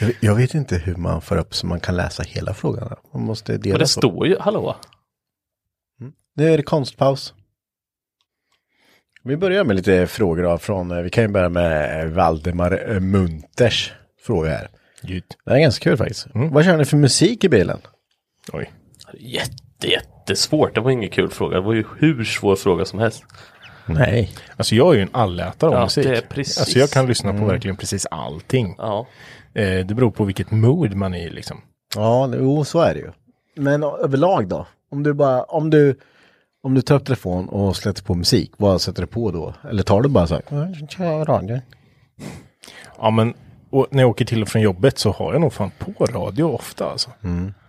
Jag, jag vet inte hur man får upp så man kan läsa hela frågan. Man måste dela Men det så. står ju, hallå? Nu är det konstpaus. Vi börjar med lite frågor då från, eh, vi kan ju börja med Valdemar eh, Munters fråga här. Gud. Det här är ganska kul faktiskt. Mm. Vad kör ni för musik i bilen? Oj. Jätte, jättesvårt. Det var ingen kul fråga. Det var ju hur svår fråga som helst. Nej. Alltså jag är ju en allätare av Ja, musik. det är precis. Alltså jag kan lyssna på Mm. verkligen precis allting. Ja. Eh, det beror på vilket mood man är i liksom. Ja, jo, så är det ju. Men överlag då? Om du bara, om du, om du tar upp telefon och sätter på musik, vad sätter du på då? Eller tar du bara så här, "Ja, kör radio? Ja men, och när jag åker till och från jobbet så har jag nog fan på radio ofta alltså.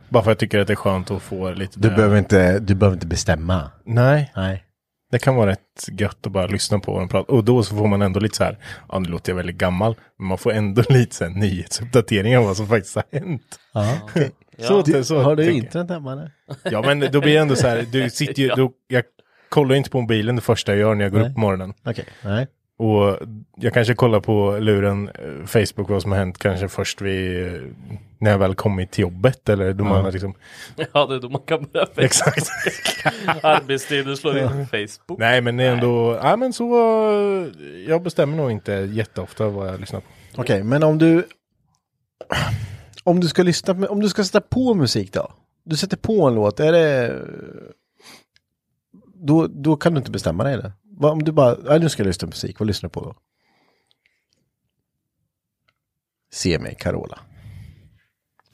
Bara för att jag tycker att det är skönt att få lite... Mm. Du där- behöver inte, du behöver inte bestämma. Nej, Nej. det kan vara rätt gött att bara lyssna på vad de pratar. Och då så får man ändå lite så här, ja nu låter jag väldigt gammal, men man får ändå lite så här nyhetsuppdateringar om vad som faktiskt har hänt. Ja, okej. Så, Du, så har du internet hemma eller? Ja men då blir det ändå så här, du sitter ju, då, jag kollar inte på mobilen det första jag gör när jag går Nej. upp på morgonen. Okej, nej. Och jag kanske kollar på luren eh, Facebook vad som har hänt kanske först vid eh, när jag väl kommit till jobbet eller då man har liksom Ja, det är då man kan börja Facebook. Exakt. Arbetstiden slår in Facebook. Nej men det är ändå, nej men så eh, jag bestämmer nog inte jätteofta vad jag lyssnar på. Okej, men om du... Om du ska lyssna på, om du ska sätta på musik då? Du sätter på en låt, är det... Då, då kan du inte bestämma dig eller? Vad Om du bara, ja, nu ska jag lyssna på musik, vad lyssnar du på då? Se mig Carola.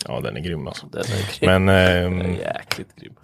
Ja den är grym alltså. Den är grym. Men Den ehm, är jäkligt grym.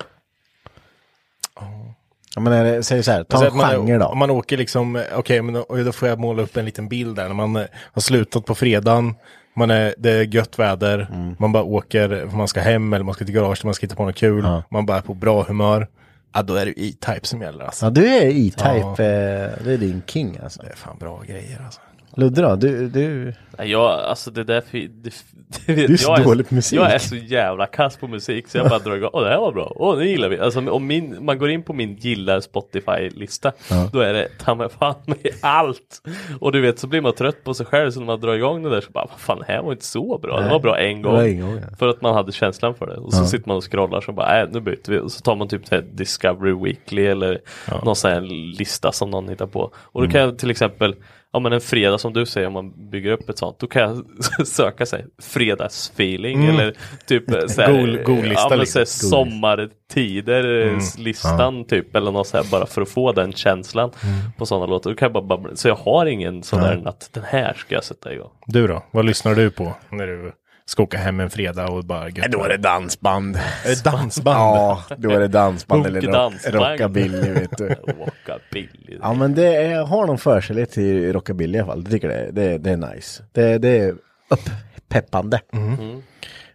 Ja men är det, säg så här, ta Alltså en man, genre då. Om man åker liksom, okej men då, och då får jag måla upp en liten bild där när man eh, har slutat på fredagen. Man är, det är gött väder, Mm. man bara åker, man ska hem eller man ska till garaget, man ska hitta på något kul. Man bara är på bra humör. Ja då är det E-Type som gäller alltså. Ja du är E-Type, Ja. eh, det är din king alltså. Det är fan bra grejer alltså. Ludde då, du, du... Nej, jag, alltså det där, det, det, Du är så jag dålig på musik. Jag är så jävla kass på musik så jag bara drar igång, åh det här var bra, åh det gillar vi. Alltså om min, man går in på min gillar Spotify-lista, då är det ta mig fan med allt. Och du vet så blir man trött på sig själv så när man drar igång det där så bara, vad fan det här var inte så bra, det var bra en gång. en gång, ja. För att man hade känslan för det. Och så sitter man och scrollar så bara, äh, nu byter vi. Och så tar man typ Discovery Weekly eller någon sån här lista som någon hittar på. Och då Mm. kan jag till exempel Ja men en fredag som du säger om man bygger upp ett sånt, då kan jag söka sig fredagsfeeling eller typ så här, god lista ja, men, liksom. så här, sommartider eh, listan typ eller något så här, bara för att få den känslan på sådana låtar. Då kan jag bara, bara, så jag har ingen sån där att den här ska jag sätta igång. Du då, vad lyssnar du på när du ska åka hem en fredag och bara gött Då är det dansband. Är det dansband? Ja, då är det dansband eller rock, Dansband. rockabilly vet du. Rockabilly. Ja men det är, har någon förkärlek till rockabilly i alla fall. Jag tycker det, det, det är nice. Det, det är uppeppande.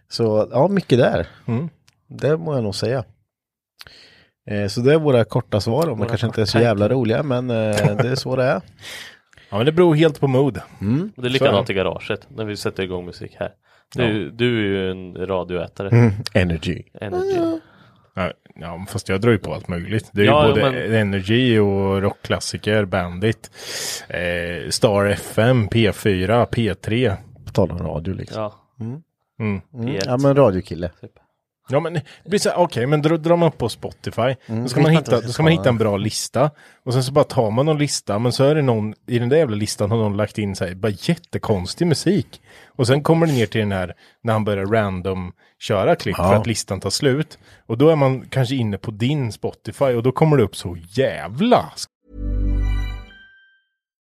Så ja, mycket där. Det må jag nog säga. Eh, så det är våra korta svar. De kanske inte är så jävla roliga men eh, det är så det är. Ja men det beror helt på mood. Och det är likadant i garaget när vi sätter igång musik här. Du, du är ju en radioätare. Mm. Energy. Energy. Ja, Ja, fast jag drar ju på allt möjligt. Det är Ja, ju ja, både men- Energy och rockklassiker, Bandit, eh, Star FM, P4, P3. På tal om radio liksom. Ja. Mm. Mm. P1. Ja men radiokille. Ja men okej men drar, drar man på Spotify, då ska, man hitta, då ska man hitta en bra lista. Och sen så bara tar man någon lista, men så är det någon, i den där jävla listan har någon lagt in så här, bara jättekonstig musik. Och sen kommer det ner till den här, när han börjar random köra klipp för Ja. att listan tar slut. Och då är man kanske inne på din Spotify och då kommer det upp så jävla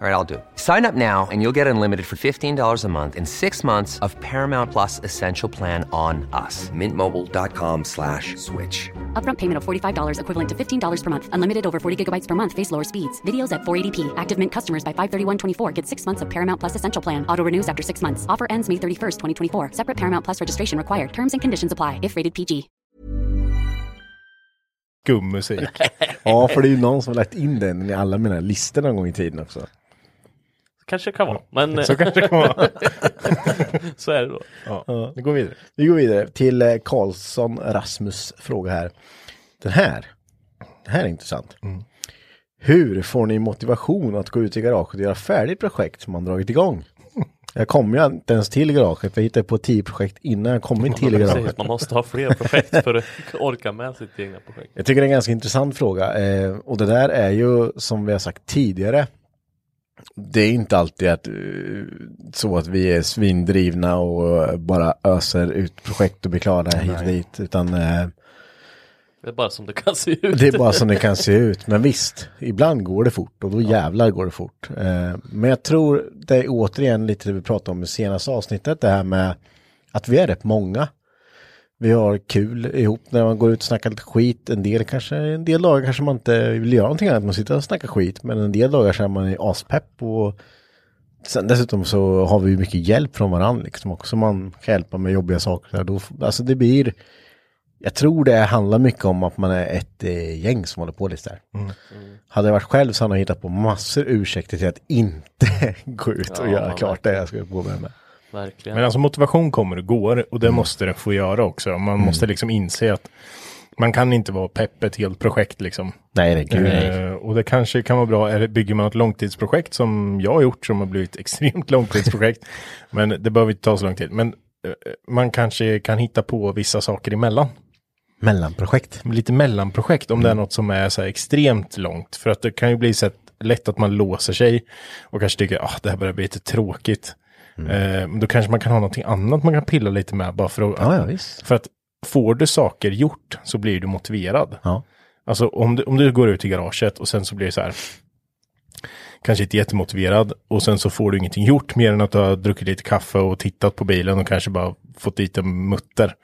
All right, I'll do it. Sign up now and you'll get unlimited for $15 a month in six months of Paramount Plus Essential Plan on us. Mintmobile.com slash switch. Upfront payment of $45 equivalent to $15 per month. Unlimited over 40 gigabytes per month. Face lower speeds. Videos at 480p. Active Mint customers by 531.24 get six months of Paramount Plus Essential Plan. Auto renews after six months. Offer ends May 31st, 2024. Separate Paramount Plus registration required. Terms and conditions apply if rated PG. skum musik. Ja för det är ju någon som har lagt in den i alla mina listor någon gång i tiden också. Kanske kan vara. Men Så kanske det kan vara. så är det då. Ja, det går vidare. Vi går vidare till eh, Karlsson Rasmus fråga här. Den här, det här är intressant. Hur får ni motivation att gå ut i garaget och göra färdigt projekt som man dragit igång? Jag kom ju inte ens till garaget, jag hittade på tio projekt innan jag kommit till Precis, garaget. man måste ha fler projekt för att orka med sitt egna projekt. Jag tycker det är en ganska intressant fråga eh, och det där är ju som vi har sagt tidigare. Det är inte alltid att, eh, så att vi är svindrivna och bara öser ut projekt och blir klara hit och dit. Utan eh, Det är bara som det kan se ut. det är bara som det kan se ut. Men visst, ibland går det fort och då jävlar går det fort. Eh, men jag tror det är återigen lite det vi pratade om i senaste avsnittet. Det här med att vi är rätt många. Vi har kul ihop när man går ut och snackar lite skit. En del kanske, en del dagar kanske man inte vill göra någonting annat. Man sitter och snackar skit. Men en del dagar så är man i aspepp och sen dessutom så har vi mycket hjälp från varandra liksom också. Man kan hjälpa med jobbiga saker. Där. Då, alltså det blir, jag tror det handlar mycket om att man är ett eh, gäng som håller på lite där. Hade jag varit själv så hade jag hittat på massor ursäkter till att inte gå ut och Ja, göra klart det jag ska på med. Verkligen. Men alltså motivation kommer och går och det måste det få göra också. Man måste liksom inse att man kan inte vara pepp ett helt projekt liksom. Nej, det är gud nej. Eh, och det kanske kan vara bra, eller bygger man ett långtidsprojekt som jag har gjort som har blivit extremt långtidsprojekt. men det behöver inte ta så lång tid. Men eh, man kanske kan hitta på vissa saker emellan. Mellanprojekt. Lite mellanprojekt om det är något som är så här extremt långt. För att det kan ju bli så lätt att man låser sig och kanske tycker att ah, det här börjar bli lite tråkigt. Eh, men då kanske man kan ha någonting annat man kan pilla lite med bara för att, Ja, ja, för att får du saker gjort så blir du motiverad. Ja. Alltså om du, om du går ut i garaget och sen så blir det så här. Kanske inte jättemotiverad och sen så får du ingenting gjort mer än att du har druckit lite kaffe och tittat på bilen och kanske bara fått dit en mutter.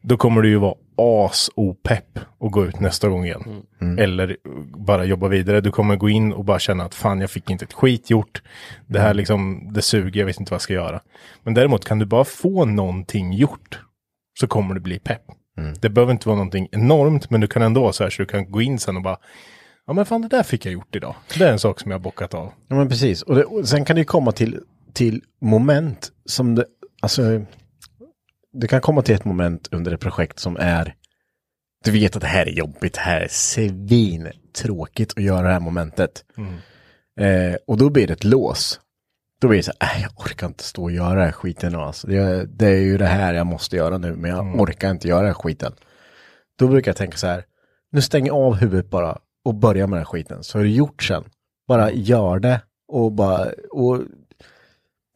Då kommer du ju vara as-opepp och gå ut nästa gång igen. Eller bara jobba vidare. Du kommer gå in och bara känna att fan jag fick inte ett skit gjort. Det här liksom, det suger, jag vet inte vad jag ska göra. Men däremot kan du bara få någonting gjort så kommer du bli pepp. Det behöver inte vara någonting enormt, men du kan ändå vara så här så du kan gå in sen och bara, ja men fan det där fick jag gjort idag. Det är en sak som jag har bockat av. Ja men precis. Och, det, och sen kan det ju komma till, till moment som det, alltså, du kan komma till ett moment under ett projekt som är, du vet att det här är jobbigt, det här är svintråkigt att göra det här momentet. Eh, och då blir det ett lås. Då blir det så här, "Nej, jag orkar inte stå och göra den här skiten nu alltså. Det, det är ju det här jag måste göra nu, men jag orkar inte göra den här skiten. Då brukar jag tänka så här, nu stänger jag av huvudet bara och börjar med den här skiten. Så är det gjort sen. Bara gör det och bara, och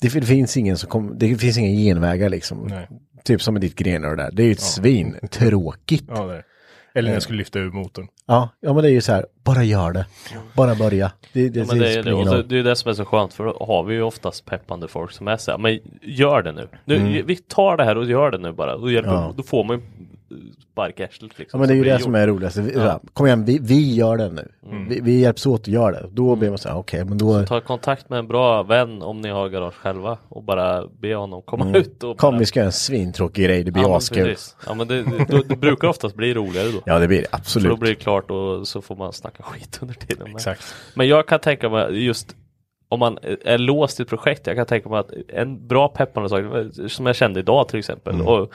det, det finns ingen som kommer, det finns ingen genvägar liksom. Nej. Typ som med ditt grenar och där. Det är ju ett svin, tråkigt. Ja, det är. Eller när jag skulle lyfta ur motorn. Ja, ja men det är ju så här, bara gör det. Bara börja. Det, det, Ja, men det, är, det, spelar ingen och det, roll. det är det som är så skönt för då har vi ju oftast peppande folk som är så här, men gör det nu. nu Vi tar det här och gör det nu bara. Och hjälper, Mm. Ja. Då får man ju spark i arslet Ja liksom. men det är ju det som är roligast. Vi, Kom igen, vi, vi gör det nu. Vi, vi hjälps åt att göra det. Då blir man så här, okej men då Ta kontakt med en bra vän om ni har garage själva och bara be honom komma ut och kom bara... vi ska göra en svintråkig grej, det blir ja, men askul. Ja men det, det, det brukar oftast bli roligare då. Ja det blir det, För absolut. då blir det klart och så får man snacka skit under tiden. med. Exakt. Men jag kan tänka mig just om man är låst i ett projekt, jag kan tänka mig att en bra peppande sak, som jag kände idag till exempel. Mm. Och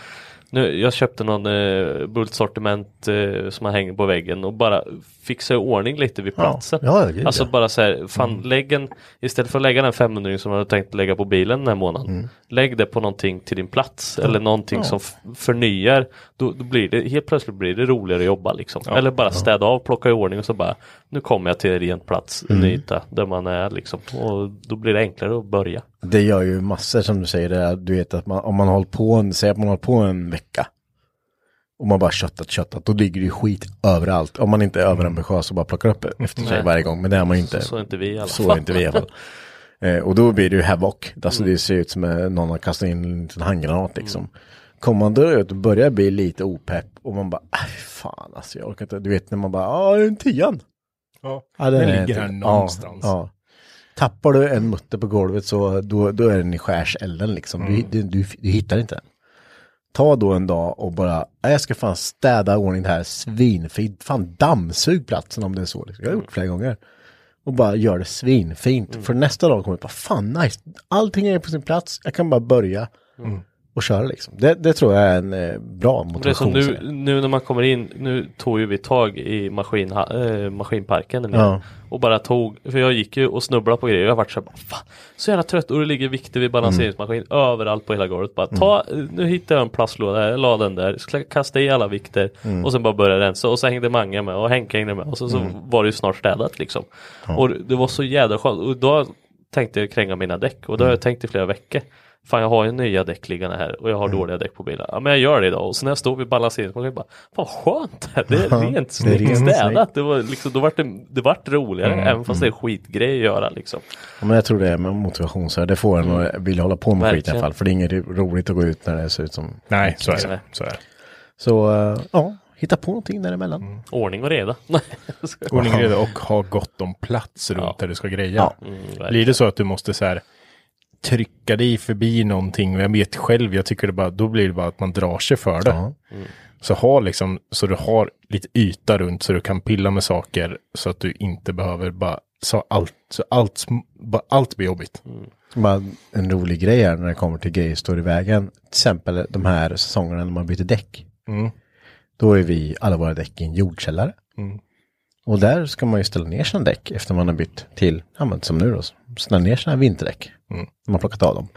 nu, jag köpte någon eh, bultsortiment eh, som man hänger på väggen och bara fixa i ordning lite vid Ja. platsen. Ja, gud, alltså ja. bara så här, fan lägg en, istället för att lägga den 500 som man hade tänkt lägga på bilen den här månaden. Mm. Lägg det på någonting till din plats eller någonting som förnyar. Då, då blir det, helt plötsligt blir det roligare att jobba liksom. eller bara städa av, plocka i ordning och så bara, nu kommer jag till en ren plats, en Mm. yta där man är liksom. Och då blir det enklare att börja. Det gör ju massor som du säger, det du vet att man, om man hållit på en, säg att man hållit på en vecka. Och man bara köttat, köttat, då ligger det ju skit överallt. Om man inte är överambitiös och bara plockar upp efter sig varje gång. Men det är man ju inte. Så, så är inte vi i alla Så fall. är inte vi i alla fall. Eh, och då blir det ju havoc. Alltså Mm. det ser ut som någon har kastat in en liten handgranat liksom. Kommer man då ut och börjar bli lite opepp och man bara, aj fan alltså jag orkar inte. Du vet när man bara, ja en tian. Ja. Ja, den är ligger inte- här någonstans. Ja, ja. Tappar du en mutter på golvet så då, då är den i skärselden liksom. Mm. Du, du, du, du hittar inte den. Ta då en dag och bara, "Nej, jag ska fan städa ordning det här svinfint. Fan dammsug platsen om det är så. Liksom. Jag har gjort flera gånger. Och bara gör det svinfint. Mm. För nästa dag kommer jag bara, fan nice. Allting är på sin plats. Jag kan bara börja Mm. Och köra liksom. Det, det tror jag är en eh, bra Det är som motivation. nu, nu när man kommer in, nu tog ju vi tag i maskin, äh, maskinparken. Ja. och bara tog, för jag gick ju och snubblade på grejer och jag vart så här, fan, så jävla trött och det ligger vikter vid balanseringsmaskin överallt på hela golvet. Bara ta, nu hittade jag en plastlåda, jag la den där, sla- kasta i alla vikter och sen bara började rensa och så hängde Mange med och Henke hängde med och så, så var det ju snart städat liksom. Och det var så jädra skönt och då tänkte jag kränga mina däck och då har jag tänkt i flera veckor. Fan jag har ju nya däck liggande här och jag har dåliga däck på bilen. Ja men jag gör det idag och så när jag står vid balanseringsmaskinen bara Fan skönt det är Ja, rent snyggt städat. Det var liksom, då vart det, det vart roligare även fast det är skitgrej att göra liksom. Ja, men jag tror det är med motivation så här, det får en att vilja hålla på med skit i alla Verkligen. fall. För det är inget roligt att gå ut när det ser ut som... Nej, så är det. Så är det. Så eh, ja, hitta på någonting däremellan. Ordning och reda. Ordning och reda och ha gott om plats runt Ja. där du ska greja. Ja. Mm, Blir verkligen. det så att du måste så här trycka dig förbi någonting jag vet själv, jag tycker det bara, då blir det bara att man drar sig för det. Ja. Så ha liksom, så du har lite yta runt så du kan pilla med saker så att du inte behöver bara, så allt, så allt, bara, allt blir jobbigt. Bara en rolig grej här när det kommer till grejer står i vägen. Till exempel de här säsongerna när man byter däck. Mm. Då är vi alla våra däck i en jordkällare. Mm. Och där ska man ju ställa ner sina däck efter man har bytt till, ja men som nu då, ställa ner sina vinterdäck. Mm. När man plockat av dem.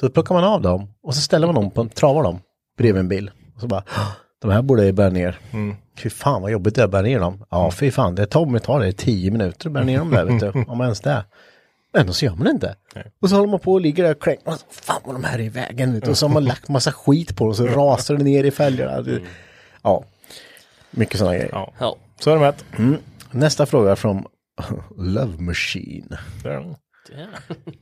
Då plockar man av dem och så ställer man dem på en, travar dem bredvid en bil. Och så bara, "Åh, de här borde jag bära ner. Mm. Fy fan vad jobbigt det är att bära ner dem. Ja fy fan, det tar, det tar det tio minuter att bära ner dem där vet du. Om ens det. Men ändå så gör man det inte. Och så håller man på och ligger där och klänger. Och så, Fan vad de här är i vägen. Vet du. Och så har man lagt massa skit på dem och så rasar det ner i fälgarna. Det- Ja, mycket sådana grejer. Ja. Ja. Så är det med. Mm. Nästa fråga från Love Machine.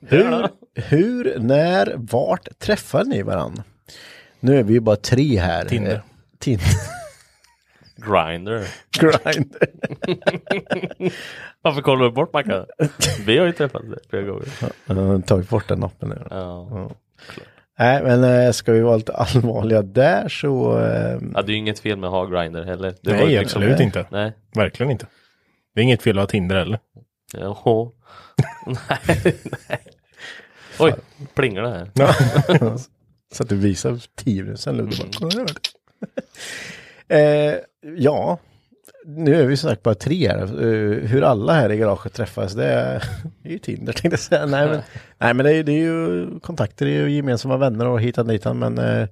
Hur, hur, när, vart träffade ni varann? Nu är vi ju bara tre här. Tinder. Tinder. Grinder. Grindr. Varför kollar du bort Mackan? Vi har ju träffats flera gånger. Har tagit bort den appen nu. Ja. Nej, men eh, ska vi vara lite allvarliga där så... Eh, ja, det är ju inget fel med att ha Grinder heller. Det var Nej, liksom- absolut inte. Nej. Verkligen inte. Det är inget fel att ha Tinder heller. Jaha. nej, nej. Oj, plingar det här. så att du visar tio minuter sen. Bara, eh, ja, nu är vi som sagt bara tre här. Eh, hur alla här i garaget träffas, det är, det är ju Tinder tänkte jag säga. Nej, men, nej, men det, är, det är ju kontakter, det är ju gemensamma vänner och hitan ditan. Men eh,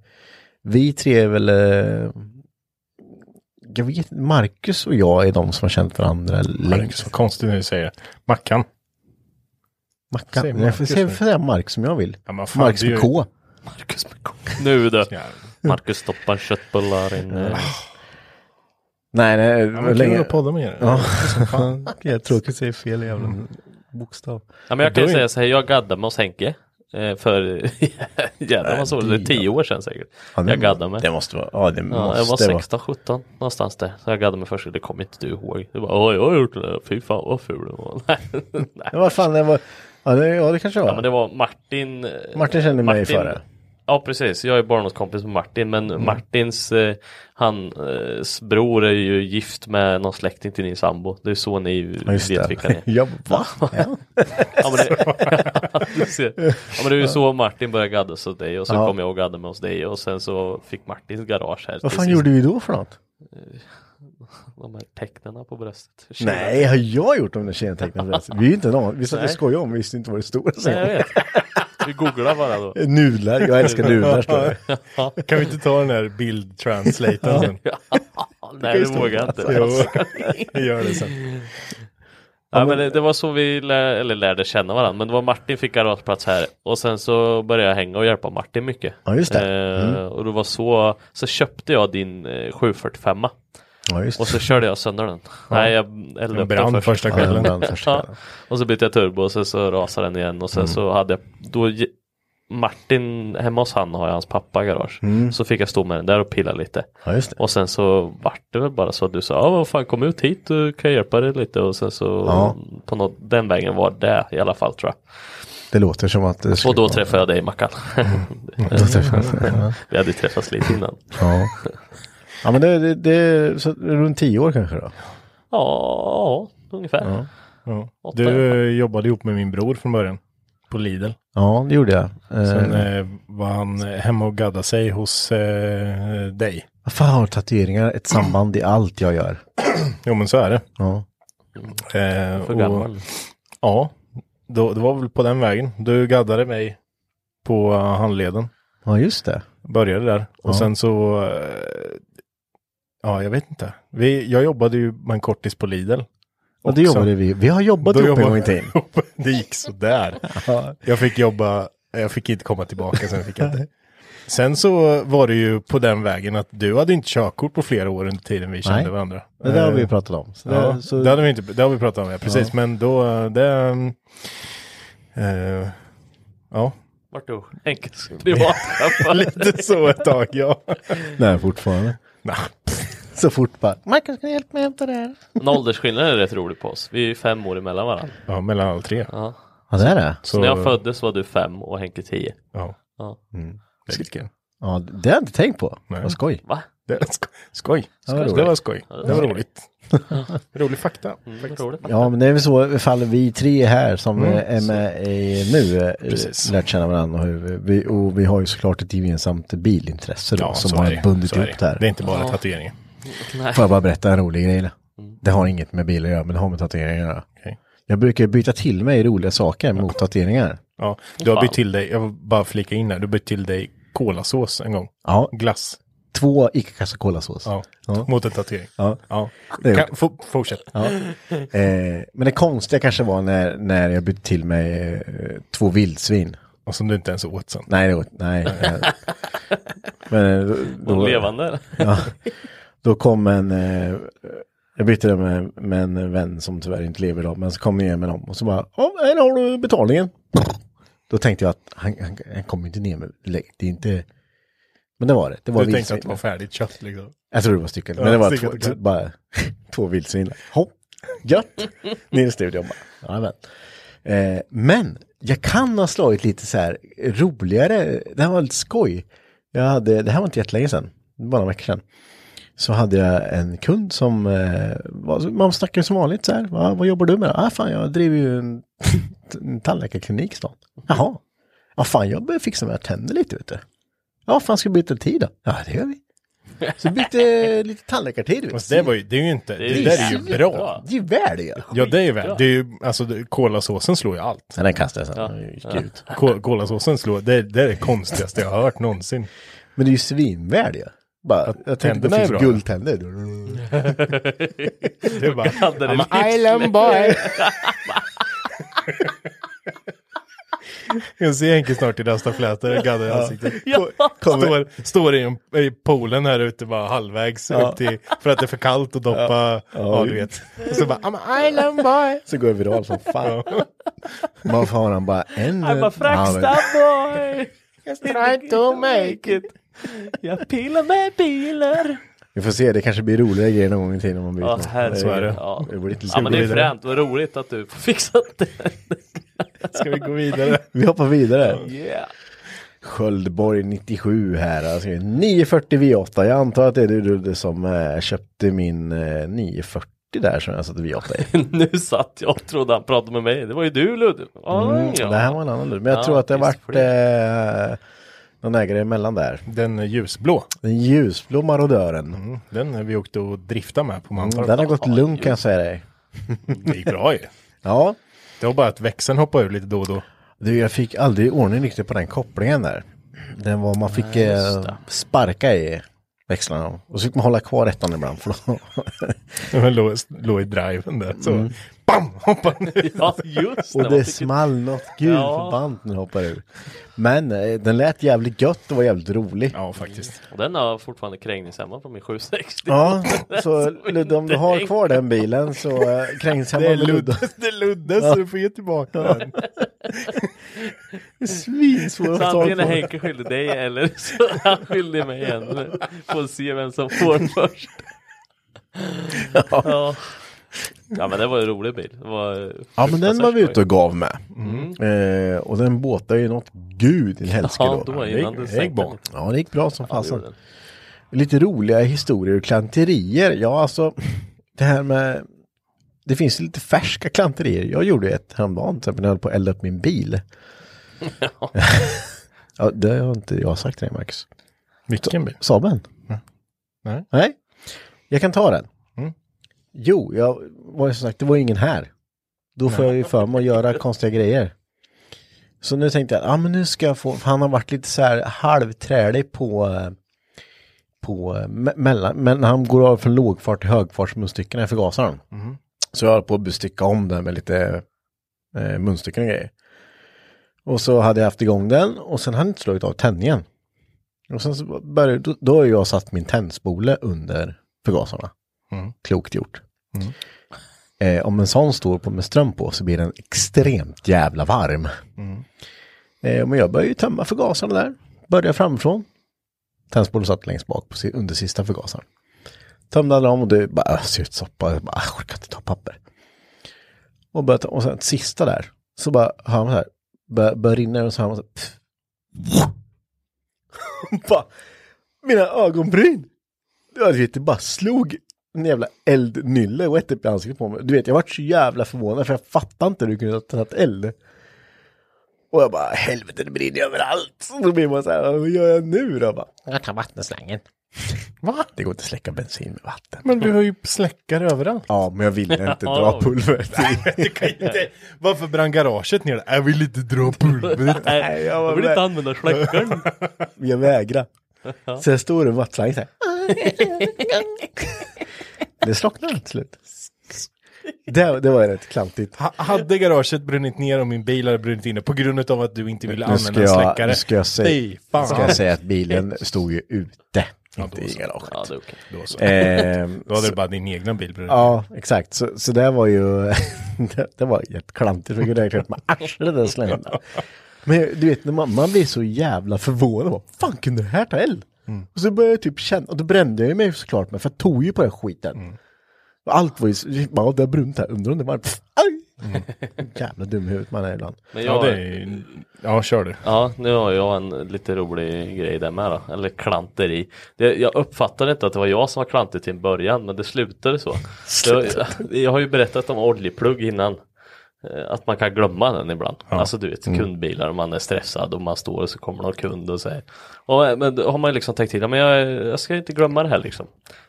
vi tre är väl... Eh, jag vet Marcus och jag är de som har känt varandra Längst. Vad konstigt när du säger Mackan. Mackan. Säg Jag får Marcus säga, får säga Mark som jag vill. Ja, fan, Marcus du- med K. Marcus med K. Nu. Ja, Marcus stoppar köttbullar in. Nej, nej. ja, länge- men länge... att podda med er. Ja, jag tror att jag säger fel jävla bokstav. Ja, men jag kan ju säga så här, jag gaddade med hos Henke. eh, För jävlar vad så det är det- tio år sedan säkert. Ja, det- jag gaddade med. Det måste vara, ja det Ja, måste jag var vara. 16, 17 någonstans där. Så jag gaddade med först, det kommer inte du ihåg. Det var, oj, jag har gjort det där. Fy fan vad ful du var. Nej, nej. Vad fan, det var, ja det, ja, det kanske var. Ja men det var Martin. eh, Martin kände mig Martin- före. Ja precis, jag är barndomskompis med Martin men Mm. Martins eh, hans bror är ju gift med någon släkting till din sambo. Det är så ni Ja, vet det. vilka ni är. ja, va? Ja. Ja men, det, ja men det är ju så Martin började gadda hos dig och så Ja. kom jag och gaddade med hos dig och sen så fick Martins garage här. Vad fan sist. gjorde vi då för något? De här tecknen på bröstet. Nej, har jag gjort de där kännetecknen? Vi är inte någon, vi satt och skojade om, vi visste inte vad det stod. Nej, jag vet. Vi googlar bara då. Nudlar, jag älskar nudlar står det. Kan vi inte ta den här bildtranslatorn sen? Nej det vågar jag inte. Jo, vi gör det sen. Ja, men det, det var så vi lär, eller lärde känna varandra. Men det var Martin fick garageplats här och sen så började jag hänga och hjälpa Martin mycket. Ja, just det. Eh, och det var så, så köpte jag din eh, 745 Ja, och så körde jag sönder den. Nej, jag eldade upp den först. första Ja, kvällen. första Ja. kvällen. Och så bytte jag turbo och sen så rasade den igen och sen så hade jag, då Martin, hemma hos han har jag hans pappa garage. Så fick jag stå med den där och pilla lite. Ja. Och sen så vart det väl bara så att du sa, ja vad fan kom ut hit, kan jag hjälpa dig lite och sen så Ja. på något, den vägen var det i alla fall tror jag. Det låter som att det Och då träffade jag dig Mackan. Ja. Vi hade träffats lite innan. Ja. Ja men det, det, det så runt tio år kanske då? Ja, ja ungefär. Ja. Åtta Du jobbade ihop med min bror från början. På Lidl. Ja det gjorde jag. Sen Eh, eh, var han hemma och gaddade sig hos eh, dig. Varför har tatueringar ett samband i allt jag gör? Jo men så är det. Ja. Eh, För och- gammal. Ja, då, det var väl på den vägen. Du gaddade mig på eh, handleden. Ja just det. Började där. Och Ja. sen så, eh, ja jag vet inte. Vi, jag jobbade ju med en kortis på Lidl. Och det också. jobbade vi. Vi har jobbat Då ihop en gång i tiden. det gick sådär. Ja. Jag fick jobba, jag fick inte komma tillbaka sen fick jag inte. Sen så var det ju på den vägen att du hade inte körkort på flera år under tiden vi kände Nej. varandra. Det där har vi Eh, pratat om. Så Ja, det, så, det, hade vi inte, det har vi pratat om, ja, precis. Men då, det... eh, ja, Vart du? Enkelt privat. lite så ett tag, ja. Nej fortfarande. Nej. Så fort bara, Marcus kan du hjälpa mig hämta det här? En åldersskillnad är rätt rolig på oss. Vi är ju fem år emellan varandra. Ja, mellan alla tre. Ja. Ja, det är det. Så, när jag föddes var du fem och Henke tio. Ja. Ja. Väldigt kul. Ja, det har jag inte tänkt på. Nej. Vad skoj. Va? Det var sko- skoj. Ja, vad det roligt. var skoj. Det var roligt. Rolig fakta. Mm, vad roligt. Ja, men det är väl så ifall vi tre här som Mm, är med i, nu eh, Precis. lärt känna varandra. Och, hur vi, och vi har ju såklart ett gemensamt bilintresse då, som så har är det. bundit är ihop det här. Det är inte bara tatueringen. Nej. Får jag bara berätta en rolig grej? eller? Det har inget med bilar att göra, men det har med tatueringar att göra. Okej. Jag brukar byta till mig roliga saker mot tatueringar. Ja, du har bytt till dig, jag vill bara flika in här, du har bytt till dig kolasås en gång. Ja, Glass. Två icke-kassa kolasås. Ja. Ja. Mot en tatuering. Ja. Ja. Kan, få, fortsätt. Ja. Eh, men det konstiga kanske var när, när jag bytte till mig eh, två vildsvin. Och som du inte ens åt sen. Nej, det var, nej. men eh, då, då, levande ja, då kom en, eh, jag bytte det med, med en vän som tyvärr inte lever idag, men så kom jag ner med dem och så bara, ja, här har du betalningen. Då tänkte jag att han, han, han kommer inte ner med. Det är inte, men det var det. Det var Du tänkte att det var färdigt kött liksom. Jag tror det var stycken, men Ja, det var två, bara två vildsvin. Hopp, gött, ner i studion bara. Jajamän. Eh, men jag kan ha slagit lite så här roligare, det här var lite skoj. Jag hade, det här var inte jättelänge sedan, bara några veckor sedan. Så hade jag en kund som, eh, var, man snackar som vanligt så här, Va, vad jobbar du med? Ah, fan, jag driver ju en, en tandläkarklinik stan. Jaha, ja fan jag börjar fixa mina tänder lite vet du. Ja, fan ska vi byta tid då? Ja, det gör vi. Så bytte lite tandläkartid. vet Fast det, var ju, det är ju inte, det, är där är ju bra. Det är ju väl det. Ja, Ja, det är ju väl. Det är ju, alltså det- kolasåsen slår ju allt. den kastade jag sen. Ja. Den gick ut. Ko- Kolasåsen slår, det, det är det konstigaste jag har hört någonsin. Men det är ju svinvärdiga. Bara, jag tänkte tänderna är fick bra. guldtänder. Det är bara, det I'm an island boy. Jag ser Henke snart i rastaflätor, gaddar i ansiktet. Står, står i, en, i poolen här ute bara halvvägs upp till, för att det är för kallt att doppa, ja, du vet. Och så bara, I'm an island boy. Så går jag viral som fan. Varför har han bara en... I'm a Fracksta boy! Just try to make it. Jag pillar med bilar. Vi får se, det kanske blir roligare grejer någon gång i tiden om man byter. Ja, herregud. Så är det. Ja. Det blir lite ja, men det är fränt. Vad roligt att du får fixa det. Ska vi gå vidare? Vi hoppar vidare. Yeah. Sköldborg 97 här. Alltså 940 V8. Jag antar att det är du Ludde som eh, köpte min eh, 940 där som jag satte V8 i. Nu satt jag och trodde han pratade med mig. Det var ju du Ludde. Oj, Mm, ja. Det här var en annan Ludde. Men jag Ja, tror att det har varit eh, någon ägare emellan där. Den ljusblå. Den ljusblå marodören. Mm, Den vi åkte och drifta med på Mantorp. Den har gått Ja, lugnt kan jag säga dig. Det gick bra ju. Ja, Det var bara att växeln hoppade ur lite då och då. du, jag fick aldrig ordning riktigt på den kopplingen där. Den var, man fick eh, sparka i växlarna och så fick man hålla kvar ettan ibland. För då, Den låg, låg i driven där. Så bam! Hoppade den ur. Ja, just och man det small något gud Ja. förbannat när den hoppade ur. Men eh, den lät jävligt gött och var jävligt rolig. Ja, faktiskt. Och den har fortfarande krängningshämma på min 760. Ja, så Ludde om du har kvar den bilen så eh, Det är med Ludde. Det är Ludde så du får ge tillbaka den. Svinsvår Så att ta antingen är på. Henke skyldig dig eller så är han skyldig mig igen. Får se vem som får först. Ja. Ja men det var en rolig bil. Det var Ja men den var vi ute och gav med. Mm. Eh, och den båtade ju något gud i helsike Ja, då. då det gick- det gick bra. Ja det gick bra som Ja, fasen. Lite roliga historier och klanterier. Ja alltså det här med det finns lite färska klanterier. Jag gjorde ett häromdagen till exempel när jag höll på att elda upp min bil. ja, det har inte jag sagt till dig Marcus. Vilken bil? Saben? Nej. Nej. Jag kan ta den. Mm. Jo, jag var ju som sagt, det var ingen här. Då får jag ju för mig att göra konstiga grejer. Så nu tänkte jag, ja men nu ska jag få, för han har varit lite så här halvträlig på, på, me- mellan, men han går av från lågfart till högfart munstyckena i förgasaren. Så jag höll på att bestycka om den med lite eh, munstycken och grejer. Och så hade jag haft igång den och sen hade jag inte slagit av tändningen. Och sen så började, då, då har jag satt min tändspole under förgasarna. Mm. Klokt gjort. Eh, om en sån står på med ström på så blir den extremt jävla varm. Eh, men jag börjar ju tömma förgasarna där. Börjar framifrån. Tändspolen satt längst bak på, under sista förgasaren. Tömde alla dem och det bara ös ut soppa. Jag bara, "Ah, jag orkar inte ta papper. Och, började, och sen sista där, så bara hör man så här, börjar, börjar rinna och så hör man så här, bara, mina ögonbryn. Vet, det bara slog en jävla eldnylle rätt upp i ansiktet på mig. Du vet, jag vart så jävla förvånad för jag fattade inte hur du kunde ha tagit eld. Och jag bara, helvete det brinner överallt. Så då blir man så här, vad gör jag nu då? Jag Bara, jag tar vattenslangen. Va? Det går inte att släcka bensin med vatten. Men du har ju släckare överallt. Ja, men jag ville inte dra pulvret. Du kan inte. Varför brann garaget ner? Jag vill inte dra pulvret. Nej, jag jag vill inte använda släckaren. Jag vägrar. Så jag står i vattslangen så här. Det slocknade till slut. Det, det var rätt klantigt. Ha- Hade garaget brunnit ner och min bil hade brunnit inne på grund av att du inte ville använda en jag- släckare. nu ska jag säga- Fy fan. Ska jag säga att bilen stod ju ute. Inte då i så. garaget. Ja, är okej. Då, så. Ehm, Då hade det bara din egna bil brunnit Ja, exakt. Så, så det var ju, det, det var jätteklantigt. Jag kunde räkna ut med arslet den slängen. Men du vet, när man, man blir så jävla förvånad. Vad fan kunde det här ta eld? Och så började jag typ känna, och då brände jag ju mig såklart med, för jag tog ju på den skiten. Och allt var ju, bara det har brunnit här, undrar om det var, pff, aj! Jävla dum i huvudet man är ibland. Men Ja, jag, det är, ja, kör du. Ja, nu har jag en lite rolig grej där med då, eller klanteri. Det, jag uppfattade inte att det var jag som var klantig till en början, men det slutade så. Jag, jag har ju berättat om oljeplugg innan. Eh, Att man kan glömma den ibland. Alltså du vet kundbilar och man är stressad och man står och så kommer någon kund och säger. Och, eh, men då har man liksom tänkt till, ja, men jag, jag ska inte glömma det här liksom.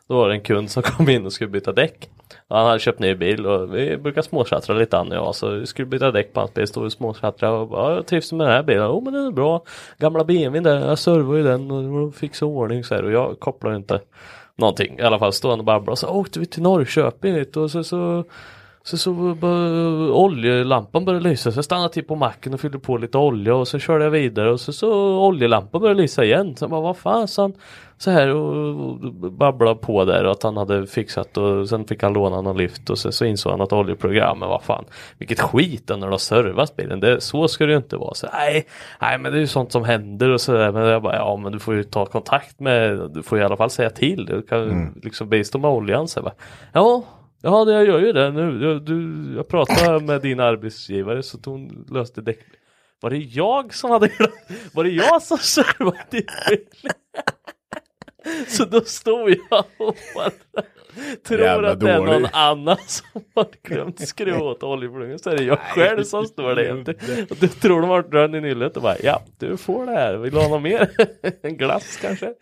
Då var det en kund som kom in och skulle byta däck. Och han hade köpt ny bil och vi brukar småchattra lite han och jag. Så vi skulle byta däck på hans bil, stod och småchattra och bara, "Ja, jag trivs med den här bilen. Jo men den är bra. Gamla BMWn där, jag servar ju den och fixar ordning så här. Och jag kopplar inte någonting. I alla fall stod han och babblade och så åkte vi till Norrköping och så, så så, så bör, oljelampan började lysa så jag stannade till på macken och fyllde på lite olja och så körde jag vidare och så, så oljelampan började lysa igen. Så jag bara vad fan så här och, och babblade på där och att han hade fixat och sen fick han låna någon lift och så, så insåg han att oljeprogrammet vad fan vilket skit när du har servat bilen. Det, så ska det ju inte vara. Så, nej, nej men det är ju sånt som händer och sådär men jag bara ja men du får ju ta kontakt med du får i alla fall säga till. Du kan liksom bistå med oljan. Så jag bara, ja Ja, det jag gör ju det nu. Jag, du, jag pratade med din arbetsgivare så att hon löste däck. Var det jag som hade Var det jag som servade din bil? Så då stod jag och bara tror Jävla att det är någon annan som har glömt skruva åt oljepluggen så är det jag själv som står där. Och du tror de har drön i nyllet och bara ja, du får det här. Vill du ha något mer? en glass kanske?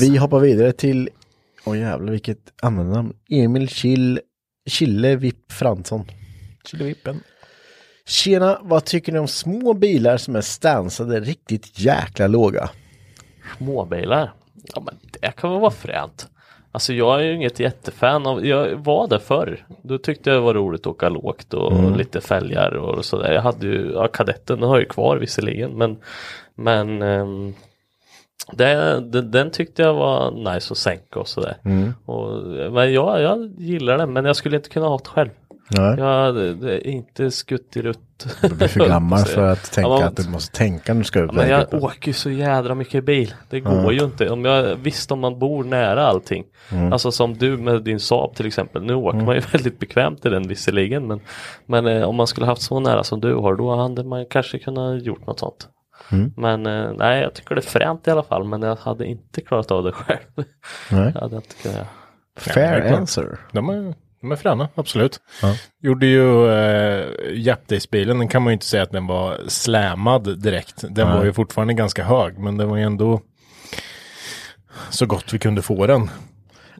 Vi hoppar vidare till, åh jävlar vilket användarnamn, Emil Kill, Kille Vipp Fransson. Killevippen. Tjena, vad tycker ni om små bilar som är stansade riktigt jäkla låga? Småbilar? Ja men det kan väl vara fränt. Alltså jag är ju inget jättefan av, jag var det förr. Då tyckte jag det var roligt att åka lågt och lite fälgar och sådär. Jag hade ju, ja kadetten har jag ju kvar visserligen men Men ehm, det, den, den tyckte jag var nice att sänka och sådär. Och, men jag, jag gillar den men jag skulle inte kunna ha det själv. Nej. Jag är inte skuttirutt. Du blir för gammal för att tänka Ja, men- att du måste tänka när du ska Ja, upp men jag vägen. åker så jädra mycket bil. Det går ju inte. Om jag visst om man bor nära allting. Alltså som du med din Saab till exempel. Nu åker man ju väldigt bekvämt i den visserligen. Men, men eh, om man skulle haft så nära som du har då hade man kanske kunnat gjort något sånt. Men eh, nej jag tycker det är fränt i alla fall. Men jag hade inte klarat av det själv. Nej. Jag hade inte kunnat. Fair answer. De är, de är fräna, absolut. Gjorde ju äh, Japdays-bilen, den kan man ju inte säga att den var slämad direkt. Den var ju fortfarande ganska hög, men det var ju ändå så gott vi kunde få den.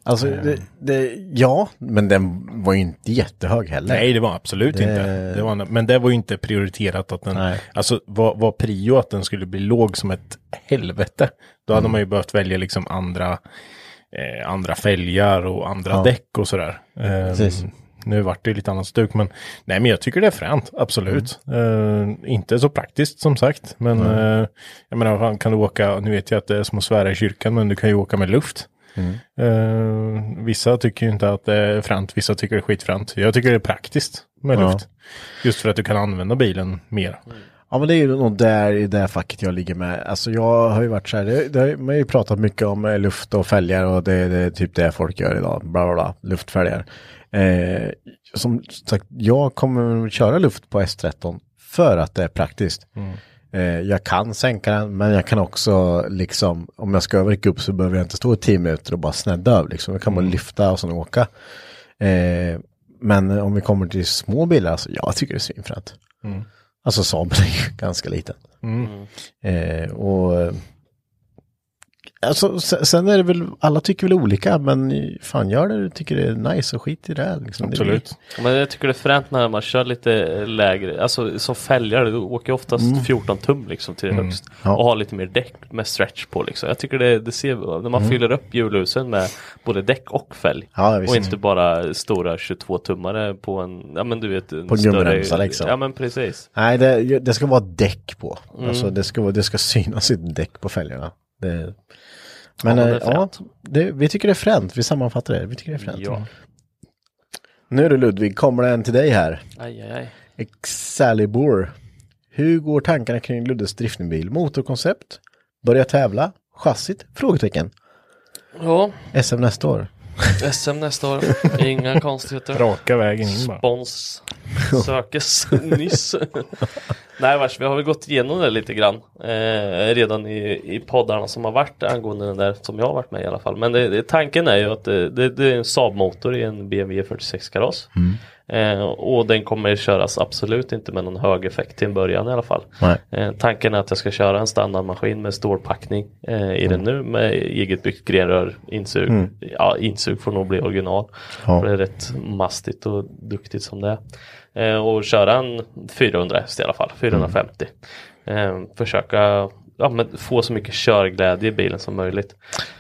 Alltså, det, det, ja, men den var ju inte jättehög heller. Nej, det var absolut Det- inte. Det var, men det var ju inte prioriterat att den, Nej. alltså var, var prio att den skulle bli låg som ett helvete. Då hade man ju behövt välja liksom andra, eh, andra fälgar och andra Ja. däck och sådär. Precis. nu vart det lite annat stuk, men nej, men jag tycker det är fränt, absolut. Mm. Eh, inte så praktiskt som sagt, men eh, jag menar, kan du åka, nu vet jag att det är som att svära i kyrkan, men du kan ju åka med luft. Mm. Vissa tycker ju inte att det är fränt, vissa tycker det är skitfränt. Jag tycker det är praktiskt med Ja. luft. Just för att du kan använda bilen mer. Ja men det är ju nog där i det facket jag ligger med. Alltså jag har ju varit så här, det, det, man har ju pratat mycket om eh, luft och fälgar och det, det är typ det folk gör idag. Bla bla bla, luftfälgar. Eh, som sagt, jag kommer köra luft på S13 för att det är praktiskt. Eh, jag kan sänka den men jag kan också liksom, om jag ska överräcka upp så behöver jag inte stå i 10 minuter och bara snedda över liksom. Jag kan bara lyfta och sen åka. Eh, men om vi kommer till små bilar, alltså, jag tycker det är svinfränt. Alltså Saab är ganska liten. Eh, och eh, alltså, se- sen är det väl, alla tycker väl olika, men fan gör det du tycker det är nice och skit i det. Liksom. Det är- Absolut. Men jag tycker det är fränt när man kör lite lägre, alltså som fälgar, du åker oftast 14 tum liksom till det högst. Mm. Ja. Och har lite mer däck med stretch på liksom. Jag tycker det, det ser, när man fyller upp hjulhusen med både däck och fälg. Mm. Ja, och inte bara stora 22-tummare på en, ja men du vet. En På en gummiremsa, liksom. Ja men precis. Nej, det, det ska vara däck på. Mm. Alltså det ska, det ska synas ett däck på fälgarna. Det, men Ja, det är ja, fränt. det, vi tycker det är fränt. Vi sammanfattar det. Vi tycker det är fränt. Ja. Nu är det Ludvig, kommer det en till dig här. Aj, aj, aj. Excalibur. Hur går tankarna kring Luddes driftingbil? Motorkoncept? Börja tävla? Chassit? Frågetecken. Ja, SM nästa år. SM nästa år. Inga konstigheter. Raka vägen in bara. Spons sökes nyss. Nej vars, vi har väl gått igenom det lite grann eh, redan i, i poddarna som har varit angående den där som jag har varit med i alla fall. Men det, det, tanken är ju att det, det, det är en Saab-motor i en BMW 46 kaross. Eh, och den kommer köras absolut inte med någon hög effekt till en början i alla fall. Eh, tanken är att jag ska köra en standardmaskin med stålpackning eh, i den nu med eget byggt grenrör, insug. Ja, insug får nog bli original. Ja. För det är rätt mastigt och duktigt som det är. Eh, och köra en 400 häst i alla fall, 450. Eh, försöka ja, men få så mycket körglädje i bilen som möjligt.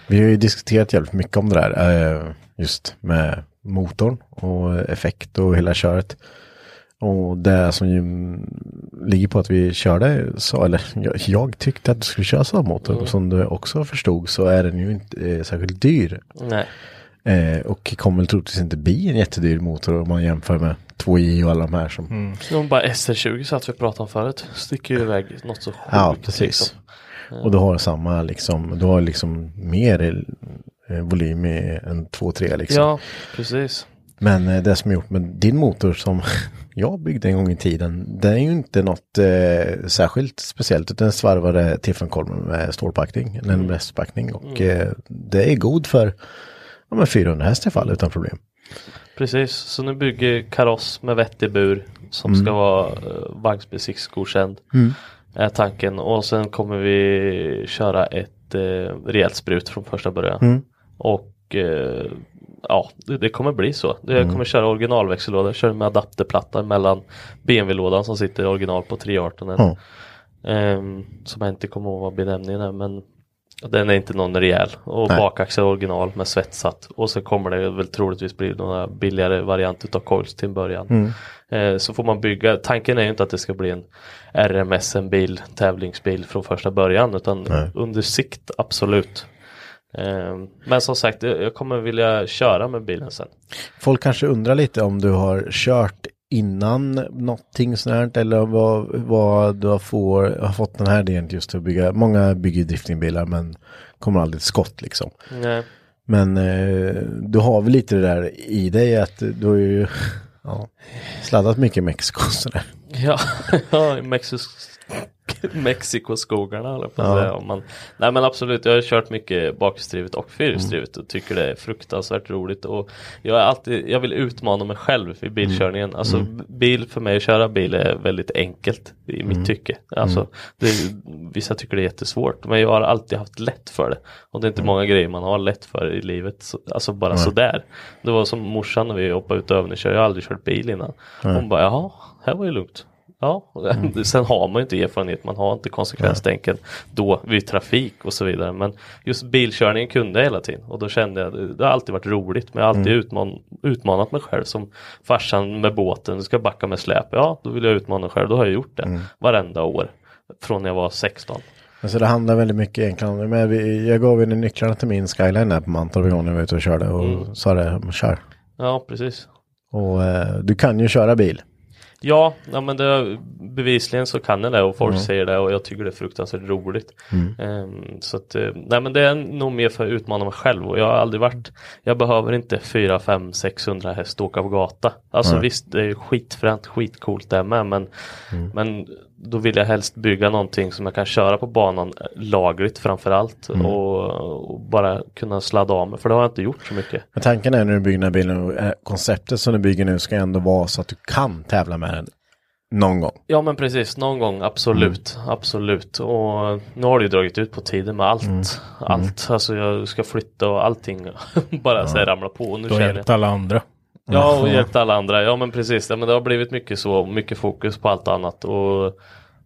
Vi har ju diskuterat jävligt mycket om det där. eh, Just med motorn och effekt och hela köret. Och det som ju ligger på att vi körde, så, eller jag, jag tyckte att du skulle köra samma motor. Som du också förstod så är den ju inte eh, särskilt dyr. Nej. Eh, och kommer väl troligtvis inte bli en jättedyr motor om man jämför med 2J och alla de här som. De bara SR20 så att vi pratade om förut. Sticker ju iväg något så sjukt. Ja, precis. liksom. Och du har samma liksom, du har liksom mer volym i en 2-3 liksom. Ja, precis. Men eh, det som är gjort med din motor som jag byggde en gång i tiden, det är ju inte något eh, särskilt speciellt utan en svarvare Tiffenkolben med stålpackning, eller en västpackning och eh, det är god för ja, men 400 häst i fall utan problem. Precis, så nu bygger kaross med vettig bur som ska vara uh, vagnsbesiktningsgodkänd. Är tanken och sen kommer vi köra ett uh, rejält sprut från första början. Och eh, ja, det, det kommer bli så. Jag kommer köra originalväxellåda, köra med adapterplatta mellan BMW-lådan som sitter original på 318. Ja. Ehm, som jag inte kommer ihåg vad benämningen är men den är inte någon rejäl och Nej. bakaxel original med svetsat och så kommer det väl troligtvis bli några billigare variant utav coils till en början. Mm. Eh, så får man bygga, tanken är ju inte att det ska bli en RMS, en bil, tävlingsbil från första början utan Nej. under sikt absolut. Ehm, men som sagt, jag kommer vilja köra med bilen sen. Folk kanske undrar lite om du har kört innan någonting sånt eller vad, vad du har, får, har fått den här idén just att bygga. Många bygger driftingbilar men kommer aldrig till skott liksom. Nej. Men eh, du har väl lite det där i dig att du har ju ja, sladdat mycket i Mexiko sådär. Ja, ja i Mexis Mexikoskogarna jag på att Ja. säga. Man, nej men absolut, jag har kört mycket bakhjulsdrivet och fyrhjulsdrivet och tycker det är fruktansvärt roligt. Och jag, är alltid, jag vill utmana mig själv i bilkörningen. Alltså bil för mig att köra bil är väldigt enkelt i mitt tycke. Alltså, det, vissa tycker det är jättesvårt men jag har alltid haft lätt för det. Och det är inte många grejer man har lätt för i livet. Så, alltså bara sådär. Det var som morsan när vi hoppade ut och övningskörde. Jag har aldrig kört bil innan. Hon bara, jaha, här var ju lugnt. Ja, sen har man ju inte erfarenhet, man har inte konsekvenstänken då vid trafik och så vidare. Men just bilkörningen kunde jag hela tiden och då kände jag det har alltid varit roligt. Men jag har alltid utman, utmanat mig själv som farsan med båten, du ska backa med släp. Ja, då vill jag utmana mig själv, då har jag gjort det varenda år. Från när jag var 16. Men så det handlar väldigt mycket egentligen men jag gav in nycklarna till min Skyline här på Mantorp när vi var ute och körde och sa det, kör. Ja, precis. Och eh, du kan ju köra bil. Ja, ja men det, bevisligen så kan jag det och folk Mm. säger det och jag tycker det är fruktansvärt roligt. Mm. Ehm, så att, eh, nej men det är nog mer för att utmana mig själv och jag har aldrig varit, jag behöver inte 4, 5, 600 häst åka på gata. Alltså Nej. visst, det är skitfränt, skitcoolt det med men, Mm. men då vill jag helst bygga någonting som jag kan köra på banan eh, lagligt framförallt Mm. och, och bara kunna sladda av mig för det har jag inte gjort så mycket. Men tanken är när du bygger den här bilen, och, eh, konceptet som du bygger nu ska ändå vara så att du kan tävla med den någon gång. Ja men precis, någon gång absolut, Mm. absolut. Och nu har det ju dragit ut på tiden med allt. Mm. Allt, alltså jag ska flytta och allting bara så här ramlar på. Och nu Du har hjälpt alla andra. Ja och hjälpt alla andra. Ja men precis, ja, men det har blivit mycket så, mycket fokus på allt annat. Och,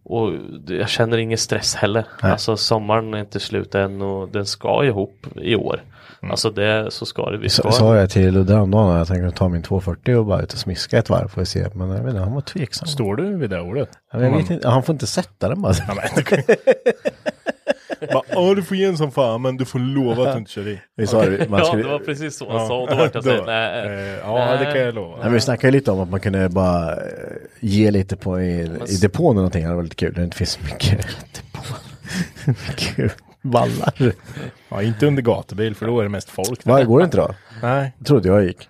och jag känner ingen stress heller. Nej. Alltså sommaren är inte slut än och den ska ihop i år. Alltså det, så ska det, vi ska. Sa jag till Ludde häromdagen att jag tänkte ta min 240 och bara ut och smiska ett varv får vi se. Men jag vet inte, han var tveksam. Står du vid det ordet? Ja, men jag vet inte, han får inte sätta den bara. Ja, men, Bara, Ja, du får ge en som fan, men du får lova att du inte kör i. Vi sa det, man Ja skulle, det var precis så han Ja. sa och då var jag så här, Då, nej. eh, Ja, det kan jag lova. Nej, men vi snackade lite om att man kunde bara eh, ge lite på i, i depån eller någonting. Det hade varit lite kul. Det inte finns så mycket mycket vallar. Ja, inte under gatubil, för då är det mest folk. där. Var går det inte då? Nej. Det trodde jag gick.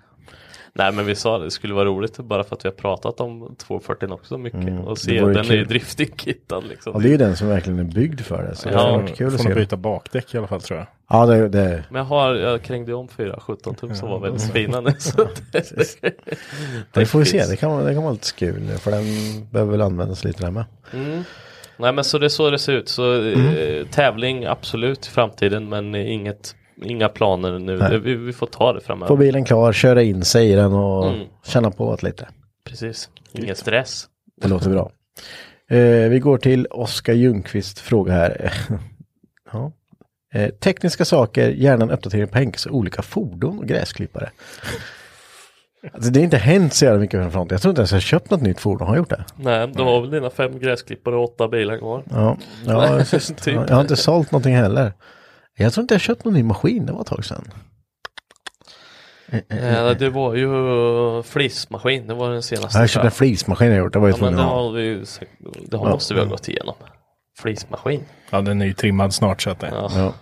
Nej men vi sa det skulle vara roligt bara för att vi har pratat om 240 också så mycket Mm, och det se den är ju kul. drifting-kittad liksom. Ja, det är ju den som verkligen är byggd för det. Så det Ja, hade varit kul att Får se. nog det. byta bakdäck i alla fall tror jag. Ja, det, det, Men jag har, jag krängde om 417 tum som var väldigt fina nu så det, det, det får vi se. Det kan, vara- det kan vara lite kul. För den behöver väl användas lite där med. Mm. Nej men så det är så det ser ut. Så Mm. eh, tävling absolut i framtiden men inget, inga planer nu. Vi, vi får ta det framöver. Få bilen klar, köra in sig i den och Mm. känna på det lite. Precis, ingen stress. Det låter bra. Eh, vi går till Oskar Ljungqvist fråga här. ja. eh, tekniska saker, gärna en uppdatering på Henkes olika fordon och gräsklippare. Alltså, det har inte hänt så jävla mycket från fronten. Jag tror inte ens jag har köpt något nytt fordon. Har jag gjort det? Nej, du har väl dina fem gräsklippare och åtta bilar kvar. Ja, ja just, Typ. jag har inte sålt någonting heller. Jag tror inte jag köpt någon ny maskin. Det var ett tag sedan. Eh, det var ju flismaskin, det var den senaste. Jag har köpt en flismaskin jag gjort. Det var ju Ja, men tvungen det har vi det har Ja. måste vi ha gått igenom. Flismaskin. Ja, den är ju trimmad snart så att det... Ja. Ja.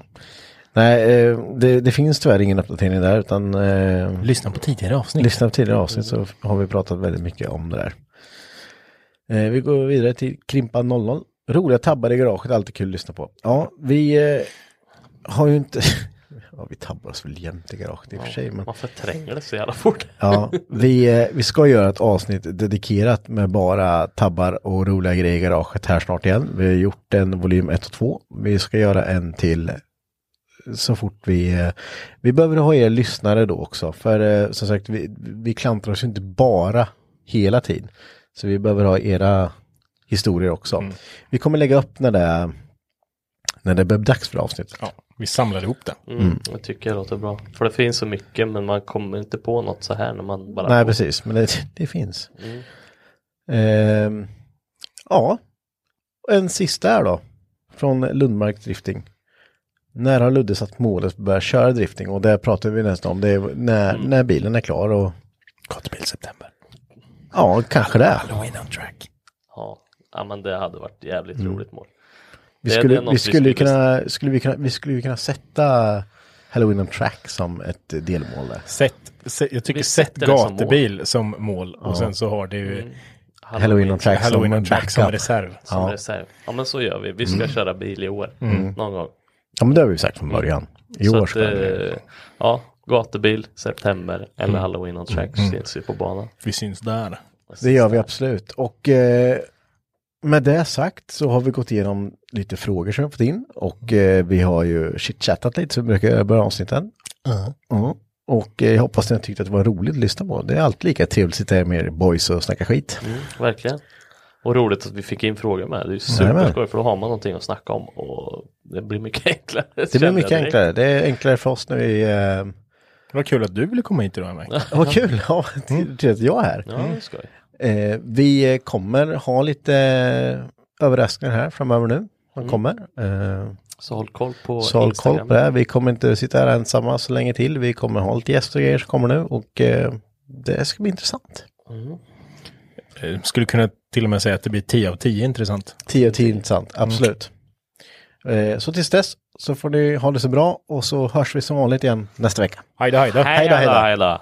Nej, eh, det, det finns tyvärr ingen uppdatering där utan eh, Lyssna på tidigare avsnitt. lyssna på tidigare avsnitt så har vi pratat väldigt mycket om det där. Eh, vi går vidare till Krimpa 00. Roliga tabbar i garaget, alltid kul att lyssna på. Ja, vi eh, har ju inte... ja, vi tabbar oss väl jämt i garaget i och för sig. Men... Man förtränger det så jävla fort. Ja, vi, eh, vi ska göra ett avsnitt dedikerat med bara tabbar och roliga grejer i garaget här snart igen. Vi har gjort en volym 1 och 2. Vi ska göra en till så fort vi... eh, Vi behöver ha er lyssnare då också. För eh, som sagt, vi, vi klantar oss inte bara hela tiden. Så vi behöver ha era historier också. Vi kommer lägga upp när det, är- när det blir dags för avsnittet. Ja, vi samlar ihop det. Mm, Jag tycker det låter bra. För det finns så mycket men man kommer inte på något så här när man bara Nej, går. precis. Men det, det finns. Mm. Ehm, ja, en sista här då. Från Lundmark Drifting. När har Ludde satt målet att börja köra drifting? Och det pratar vi nästan om. Det är när, Mm. när bilen är klar och Gatubil september. ja, kanske det. Halloween on track. Ja. ja men det hade varit jävligt roligt mål. Vi skulle, vi vi skulle, skulle- kunna, skulle vi kunna, vi skulle kunna sätta Halloween on track som ett delmål där. Sätt, sä- jag tycker Vi sätt det som gatubil som mål. Och sen så har ju Mm. Halloween on track Halloween som on track som reserv. Som Ja. reserv. Ja men så gör vi. Vi ska köra bil i år. Någon gång. Ja, men det har vi sagt från början. I så år att, ska vi. eh, ja, gatubil, september eller Halloween on track syns vi på banan. Vi syns där. Det gör vi absolut. Och eh, med det sagt så har vi gått igenom lite frågor som vi fått in. Och eh, vi har ju chitchattat lite som vi brukar göra i början av avsnitten. Ja. Och eh, jag hoppas ni har tyckt att det var roligt att lyssna på. Det är alltid lika trevligt att sitta här med er boys och snacka skit. Mm, verkligen. Och roligt att vi fick in frågor med. Det är superskoj för då har man någonting att snacka om och det blir mycket enklare. Det blir mycket enklare. Det är enklare för oss när vi... Eh, Vad kul att du ville komma hit idag Mike. vad kul! Ja, trevligt att jag är här. Ja, det är skoj. Eh, vi kommer ha lite eh, överraskningar här framöver nu. Man kommer. Eh, Så håll koll på Så håll koll Instagram. på det. Vi kommer inte sitta här ensamma så länge till. Vi kommer ha lite gäster och grejer som kommer nu och eh, det ska bli intressant. eh, skulle kunna till och med säga att det blir 10 av 10 intressant. 10 av 10 intressant, absolut. Eh, så tills dess så får ni ha det så bra och så hörs vi som vanligt igen nästa vecka. Hejda, hejda. Hej Hejda, då, hejda.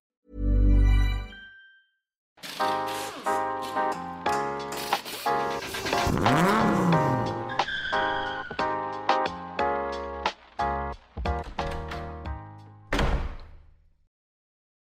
Mm-hmm.